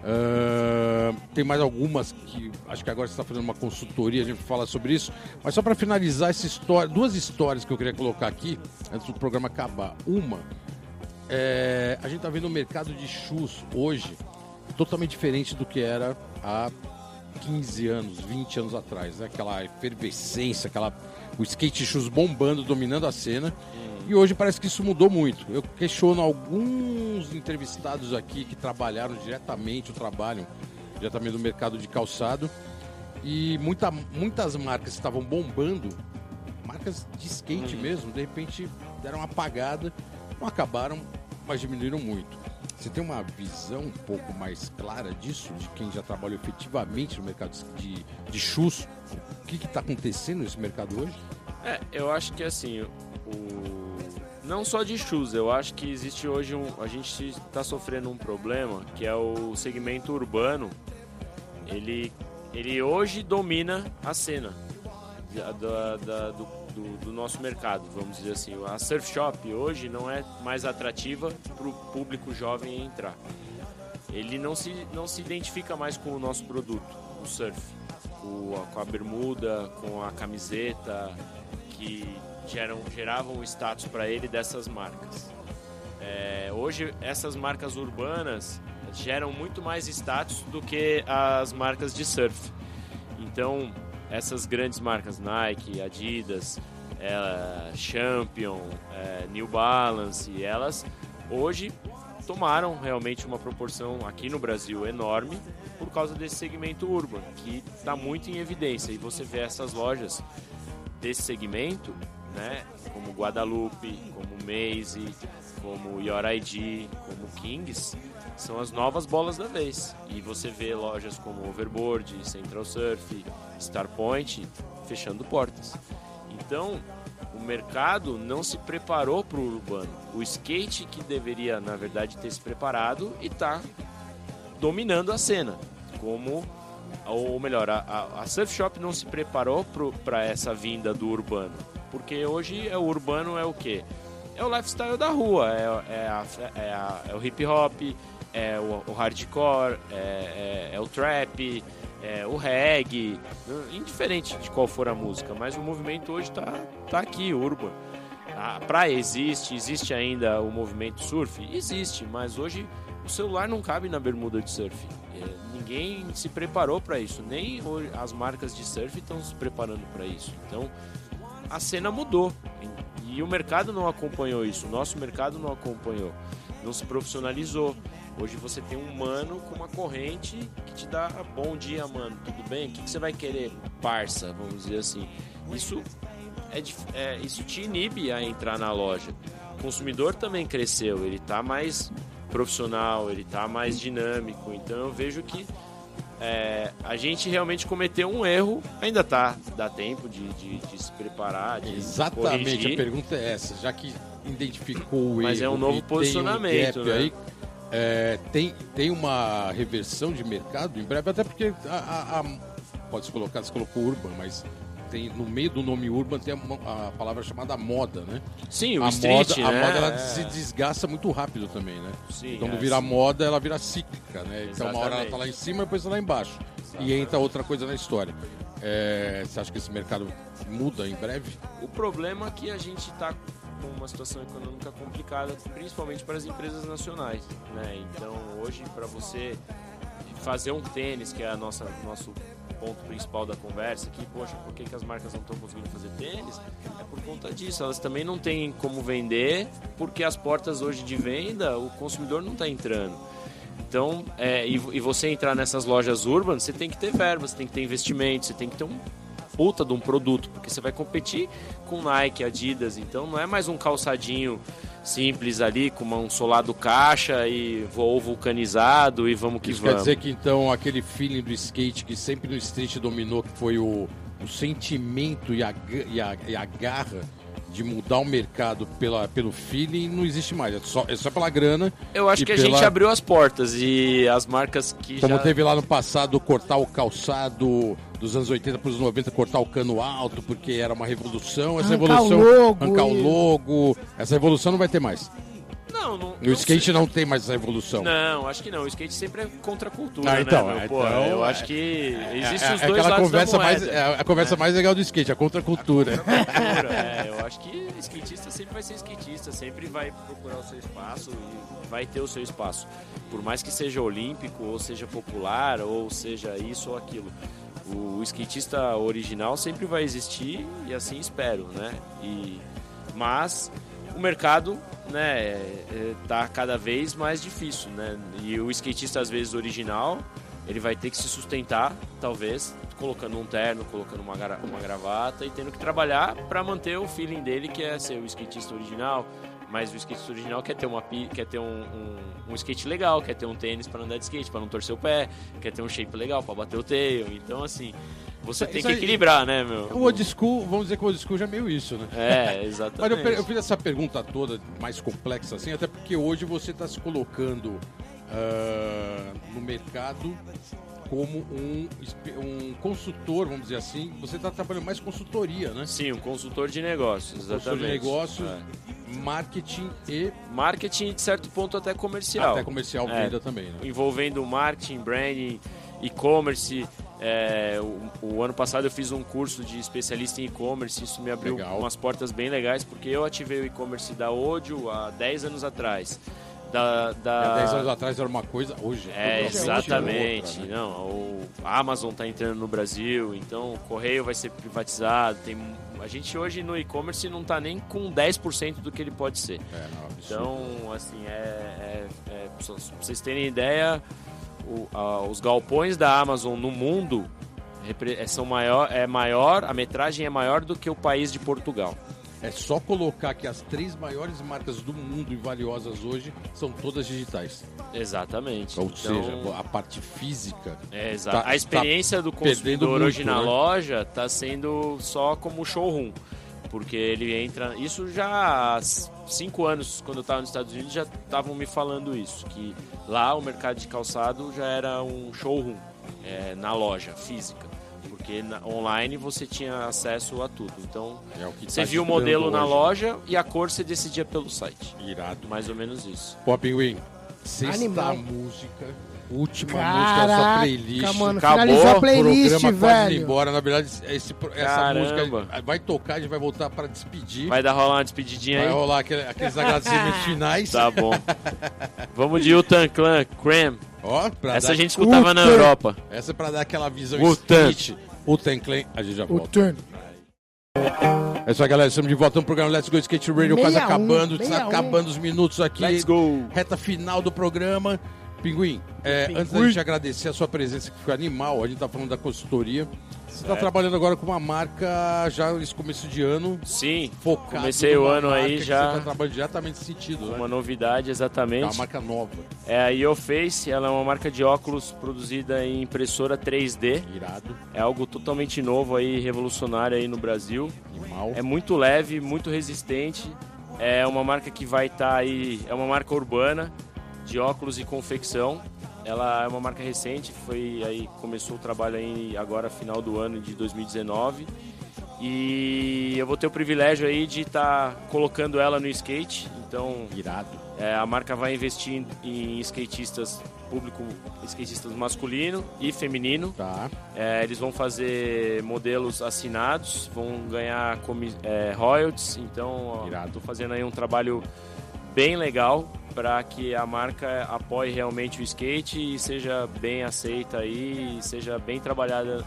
Uh, tem mais algumas que acho que agora você está fazendo uma consultoria, a gente fala sobre isso. Mas só para finalizar essa história, duas histórias que eu queria colocar aqui antes do programa acabar. Uma, é, a gente está vendo o mercado de shoes hoje totalmente diferente do que era há 15 anos, 20 anos atrás. Né? Aquela efervescência, aquela, o skate shoes bombando, dominando a cena. E hoje parece que isso mudou muito. Eu questiono alguns entrevistados aqui que trabalharam diretamente, ou trabalham diretamente no mercado de calçado. E muita, muitas marcas estavam bombando, marcas de skate uhum. mesmo, de repente deram uma apagada, não acabaram, mas diminuíram muito. Você tem uma visão um pouco mais clara disso, de quem já trabalhou efetivamente no mercado de, de chus? O que está acontecendo nesse mercado hoje? É, eu acho que assim, o não só de shoes, eu acho que existe hoje um. A gente está sofrendo um problema que é o segmento urbano. Ele, ele hoje domina a cena da, da, do, do, do, nosso mercado, vamos dizer assim. A surf shop hoje não é mais atrativa para o público jovem entrar. Ele não se, não se identifica mais com o nosso produto, o surf. O, com a bermuda, com a camiseta, que geram, geravam status para ele dessas marcas. É, hoje, essas marcas urbanas geram muito mais status do que as marcas de surf. Então, essas grandes marcas, Nike, Adidas, é, Champion, é, New Balance, elas hoje tomaram realmente uma proporção aqui no Brasil enorme por causa desse segmento urbano, que está muito em evidência. E você vê essas lojas desse segmento né? Como Guadalupe, como Maze, como Your ID, como Kings, são as novas bolas da vez. E você vê lojas como Overboard, Central Surf, Starpoint fechando portas. Então, o mercado não se preparou para o urbano. O skate que deveria, na verdade, ter se preparado e está dominando a cena. Como, ou melhor, a, a Surf Shop não se preparou para essa vinda do urbano porque hoje é o urbano é o quê? É o lifestyle da rua, é, é, a, é, a, é o hip hop, é o, o hardcore, é, é, é, o trap, é o reggae, indiferente de qual for a música, mas o movimento hoje tá, tá aqui, urban. a praia existe, existe ainda o movimento surf? Existe, mas hoje o celular não cabe na bermuda de surf. É, ninguém se preparou para isso, nem as marcas de surf estão se preparando para isso. Então a cena mudou e o mercado não acompanhou isso, o nosso mercado não acompanhou, não se profissionalizou. Hoje você tem um mano com uma corrente que te dá bom dia, mano, tudo bem? O que, você vai querer, parça? Vamos dizer assim. Isso é, é, isso te inibe a entrar na loja. O consumidor também cresceu, ele está mais profissional, ele está mais dinâmico. Então eu vejo que é, a gente realmente cometeu um erro, ainda tá, dá tempo de, de, de se preparar, de Exatamente, corrigir. a pergunta é essa, já que identificou o Mas erro é um novo posicionamento, tem um né? aí, é, tem, tem uma reversão de mercado em breve, até porque a, a- a- pode se colocar, você colocou urban, mas tem, no meio do nome urban tem a, a palavra chamada moda, né? Sim, o a street, moda, né? a moda ela É. se desgasta muito rápido também, né? Sim, Quando é, vira sim. moda, ela vira cíclica, né? Então uma hora ela Exatamente. tá lá em cima, depois tá lá embaixo. E entra outra coisa na história. É, você acha que esse mercado muda em breve? O problema é que a gente está com uma situação econômica complicada, principalmente para as empresas nacionais. Né? Então, hoje, para você fazer um tênis, que é a nossa nosso ponto principal da conversa aqui, poxa, por que, que as marcas não estão conseguindo fazer tênis? É por conta disso. Elas também não têm como vender, porque as portas hoje de venda, o consumidor não está entrando. Então, é, e, e você entrar nessas lojas urbanas, você tem que ter verba, você tem que ter investimento, você tem que ter um puta de um produto, porque você vai competir com Nike, Adidas, então não é mais um calçadinho simples ali com um solado caixa e voo vulcanizado e vamos que Isso vamos. quer dizer que então aquele feeling do skate que sempre no street dominou, que foi o, o sentimento e a, e, a, e a garra de mudar o mercado pela, pelo feeling, não existe mais. É só, é só pela grana. Eu acho que a pela- gente abriu as portas e as marcas que Como já... teve lá no passado cortar o calçado dos anos 80 para os 90, cortar o cano alto, porque era uma revolução. Essa Arrancar o revolução. logo arrancar o e- logo. Essa revolução não vai ter mais. Não, não, não skate sei. não tem mais essa revolução. Não, acho que não. O skate sempre é contra a cultura, Ah, então, né? meu? é, Pô, então, eu é- acho que É, existem é os dois aquela lados conversa da mais, moeda. é a conversa mais legal do skate, a contracultura. cultura, é, eu acho que skatista sempre vai ser skatista, sempre vai procurar o seu espaço e vai ter o seu espaço. Por mais que seja olímpico, ou seja popular, ou seja isso ou aquilo. O skatista original sempre vai existir e assim espero, né? E, mas o mercado né, é, é, tá cada vez mais difícil, né? E o skatista, às vezes, original, ele vai ter que se sustentar, talvez, colocando um terno, colocando uma, uma gravata e tendo que trabalhar para manter o feeling dele, que é ser o skatista original. Mas o skatista original quer ter, uma, quer ter um, um, um skate legal, quer ter um tênis para andar de skate, para não torcer o pé, quer ter um shape legal para bater o tail. Então, assim, você tem que equilibrar, né, meu? O old school, vamos dizer que o old school já é meio isso, né? É, Mas exatamente. eu, per- eu fiz essa pergunta toda mais complexa assim, até porque hoje você está se colocando ah, no mercado como um, um consultor, vamos dizer assim. Você está trabalhando mais consultoria, né? Sim, um consultor de negócios, exatamente. Consultor de negócios, É. marketing e Marketing, de certo ponto, até comercial. até comercial, É. venda também, né? envolvendo marketing, branding, e-commerce. É, o, o ano passado eu fiz um curso de especialista em e-commerce, isso me abriu Legal. umas portas bem legais, porque eu ativei o e-commerce da Odio há 10 anos atrás. Da, da... Há 10 anos atrás era uma coisa, hoje É, totalmente exatamente. outra, né? Não, o Amazon está entrando no Brasil, então o correio vai ser privatizado. Tem, a gente hoje no e-commerce não está nem com 10% do que ele pode ser. É, não. Então, assim, é, é, é, pra vocês terem ideia, o- a- os galpões da Amazon no mundo é, são maior, é maior, a metragem é maior do que o país de Portugal. É só colocar que as três maiores marcas do mundo e valiosas hoje são todas digitais. Exatamente. Ou Então, seja, a parte física. é, exato. tá- a experiência do perdendo consumidor muito, hoje na né? loja está sendo só como showroom. Porque ele entra. Isso já cinco anos, quando eu estava nos Estados Unidos, já estavam me falando isso. Que lá o mercado de calçado já era um showroom é, na loja física. Porque na- online você tinha acesso a tudo. Então É o que você tá viu o modelo na hoje. loja e a cor você decidia pelo site. Irado. Mais ou menos isso. Pô, Pinguim, Sexta Animal. música. Última música Caraca, da sua playlist. mano. Acabou. Finalizou a O playlist, programa quase indo velho. embora. Na verdade, esse, essa Caramba. música vai tocar, a gente vai voltar para despedir. Vai dar rolar uma despedidinha Vai aí? rolar aquele- aqueles agradecimentos finais. Tá bom. Vamos de Utan Clan, Cram. Ó, pra Essa dar- a gente escutava na Wu-Tang. Europa. Essa é pra dar aquela visão Wu-Tang. street. O Ten Clan, a gente já O volta. turn. É isso aí, galera. Estamos de volta no programa Let's Go Skate Radio, quase 61, acabando. Está 61. acabando os minutos aqui. Let's go. Reta final do programa. Pinguim, é, Pinguim. antes da gente agradecer a sua presença, que foi animal, a gente tá falando da consultoria. Você está Certo. trabalhando agora com uma marca já nesse começo de ano, Sim, focado Comecei o ano aí já- Você tá trabalhando diretamente nesse sentido, né? uma novidade É exatamente. uma marca nova, É a IoFace, ela é uma marca de óculos produzida em impressora 3D. irado, É algo totalmente novo aí, revolucionário aí no Brasil. animal. É muito leve, muito resistente. É uma marca que vai estar aí, é uma marca urbana de óculos e confecção. Ela é uma marca recente, foi aí começou o trabalho aí agora final do ano de 2019. E eu vou ter o privilégio aí de estar colocando ela no skate. Então, Irado. é, a marca vai investir em, em skatistas público, skatistas masculino e feminino. Tá. É, eles vão fazer modelos assinados, vão ganhar é, royalties. Então, estou fazendo aí um trabalho bem legal para que a marca apoie realmente o skate e seja bem aceita aí, e seja bem trabalhada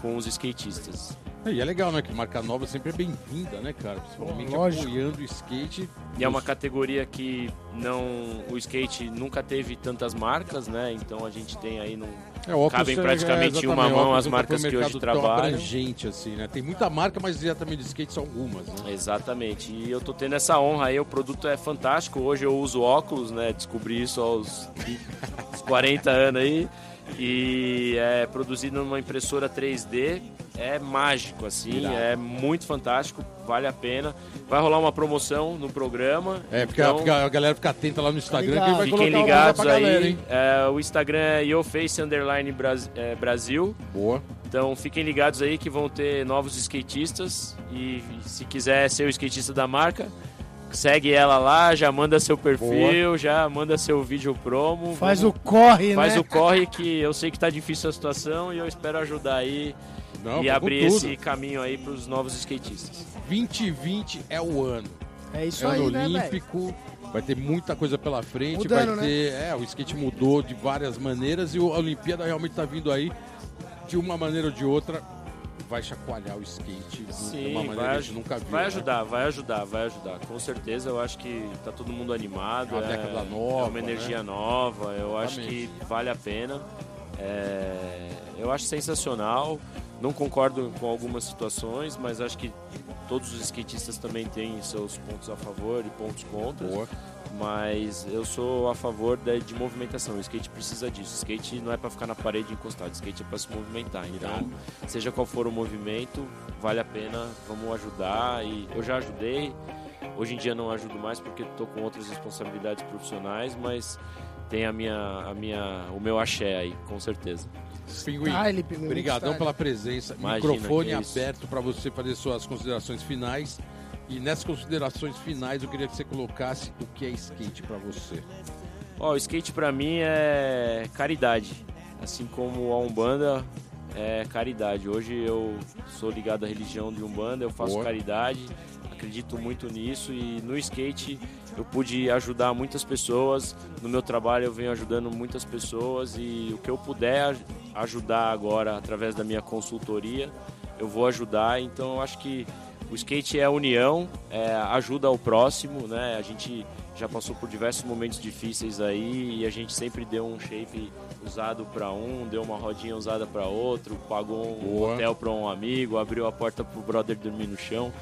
com os skatistas. E é legal, né? Que marca nova sempre é bem-vinda, né, cara? Principalmente Lógico. apoiando o skate. E é uma categoria que não o skate nunca teve tantas marcas, né? Então a gente tem aí num É, Cabem é- praticamente em uma exatamente, mão as nunca marcas que hoje trabalham. abrangente, assim, né? Tem muita marca, mas diretamente de skate são algumas, né? Exatamente. E eu tô tendo essa honra aí, o produto é fantástico. Hoje eu uso óculos, né? Descobri isso aos 40 anos aí. E é produzido numa impressora 3D. É mágico, assim, Irado. é muito fantástico, vale a pena. Vai rolar uma promoção no programa. É, porque então, a, a galera fica atenta lá no Instagram que ligado. ele vai Fiquem ligados galera, aí. hein? É, o Instagram é YoFace Underline é, Brasil. Boa. Então fiquem ligados aí que vão ter novos skatistas e se quiser ser o skatista da marca, segue ela lá, já manda seu perfil, já manda seu vídeo promo. Faz vamos- o corre, faz né? o corre que eu sei que tá difícil a situação e eu espero ajudar aí Não, e com abrir esse caminho aí para os novos skatistas. 2020 é o ano. É isso é o aí, ano né, olímpico. Vai ter muita coisa pela frente. Mudando, vai ter. É, o skate mudou de várias maneiras e o- a Olimpíada realmente tá vindo aí de uma maneira ou de outra. Vai chacoalhar o skate de uma Sim, maneira vai, que a gente nunca viu. vai né? ajudar, vai ajudar, vai ajudar. Com certeza, eu acho que tá todo mundo animado. É uma é, década nova, é uma energia nova. Eu acho que Exatamente. vale a pena. É, eu acho sensacional. Não concordo com algumas situações, mas acho que todos os skatistas também têm seus pontos a favor e pontos contra. Boa. Mas eu sou a favor da, de movimentação. O skate precisa disso. O skate não é para ficar na parede encostado. O skate é para se movimentar. Então, Irado. seja qual for o movimento, vale a pena. Vamos ajudar. E eu já ajudei. Hoje em dia não ajudo mais porque estou com outras responsabilidades profissionais, mas tem a minha, a minha, o meu axé aí, com certeza. Pinguim. Style, Pinguim, Obrigadão style. pela presença. Imagina, Microfone é aberto para você fazer suas considerações finais. E nessas considerações finais, eu queria que você colocasse o que é skate para você. Ó, o skate pra mim é caridade. Assim como a Umbanda é caridade. Hoje eu sou ligado à religião de Umbanda, eu faço Boa. caridade, acredito muito nisso e no skate eu pude ajudar muitas pessoas. No meu trabalho eu venho ajudando muitas pessoas e o que eu puder aj- ajudar agora através da minha consultoria, eu vou ajudar. Então eu acho que o skate é a união, é ajuda ao próximo, né? A gente já passou por diversos momentos difíceis aí e a gente sempre deu um shape usado para um, deu uma rodinha usada para outro, pagou um Boa. hotel para um amigo, abriu a porta pro brother dormir no chão.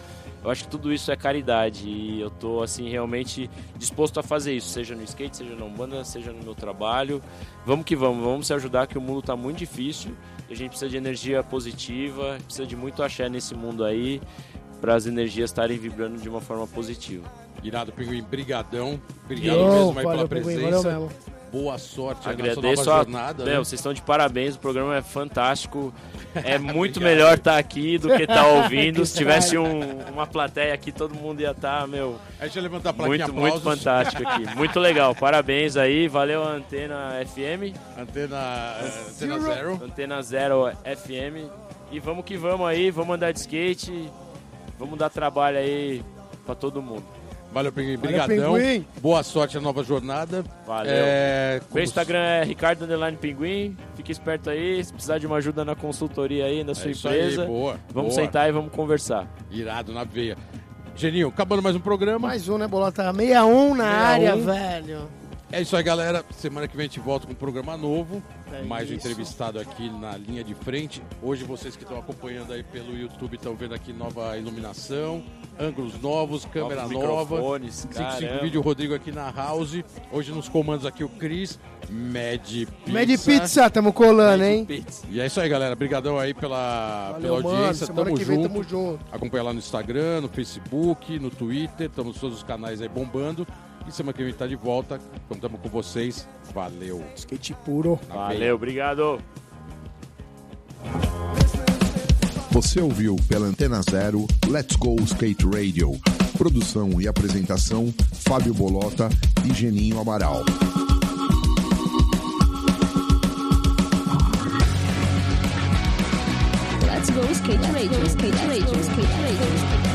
Eu acho que tudo isso é caridade e eu tô assim realmente disposto a fazer isso, seja no skate, seja na Umbanda, seja no meu trabalho. Vamos que vamos, vamos se ajudar que o mundo tá muito difícil. E a gente precisa de energia positiva, precisa de muito axé nesse mundo aí para as energias estarem vibrando de uma forma positiva. Irado Pinguim, brigadão. Obrigado Yo, mesmo aí valeu, pela Pinguim, valeu presença. mesmo. boa sorte aí na sua Agradeço nova a. jornada. Meu, né? vocês estão de parabéns, o programa é fantástico. É muito melhor estar aqui do que estar ouvindo. Se tivesse um- uma plateia aqui, todo mundo ia estar, meu, Aí deixa eu levantar a plaquinha muito, muito fantástico aqui. Muito legal. Parabéns aí, valeu a Antena FM, Antena, eh, antena zero. Antena Zero FM. E vamos que vamos aí, vamos andar de skate, vamos dar trabalho aí pra todo mundo. Valeu, Pinguim. Valeu, Brigadão. Pinguim. Boa sorte na nova jornada. Valeu. É, Meu Instagram é Ricardo Underline Pinguim. Fique esperto aí. Se precisar de uma ajuda na consultoria aí, na É sua isso aí, empresa, boa, vamos boa. sentar e vamos conversar. Irado na veia. Geninho, acabando mais um programa. Mais um, né, Bolota? 61 na 61. área, velho. É isso aí, galera. Semana que vem a gente volta com um programa novo. É mais um entrevistado aqui na linha de frente. Hoje vocês que estão acompanhando aí pelo YouTube estão vendo aqui nova iluminação, ângulos novos, câmera Novos nova. microfones, 55 caramba. vídeo, Rodrigo aqui na house. Hoje nos comandos aqui o Cris, Mad Pizza. Mad Pizza, tamo colando, hein? Pizza. E é isso aí, galera. Obrigadão aí pela, Valeu, pela mano. audiência. Semana tamo que vem junto. tamo junto. Acompanha lá no Instagram, no Facebook, no Twitter. Estamos todos os canais aí bombando. E semana que vem tá de volta. Contamos com vocês. Valeu. Skate puro. Valeu, obrigado. Você ouviu pela Antena Zero Let's Go Skate Radio. Produção e apresentação Fábio Bolota e Geninho Amaral. Let's go skate radio, skate radio, skate radio.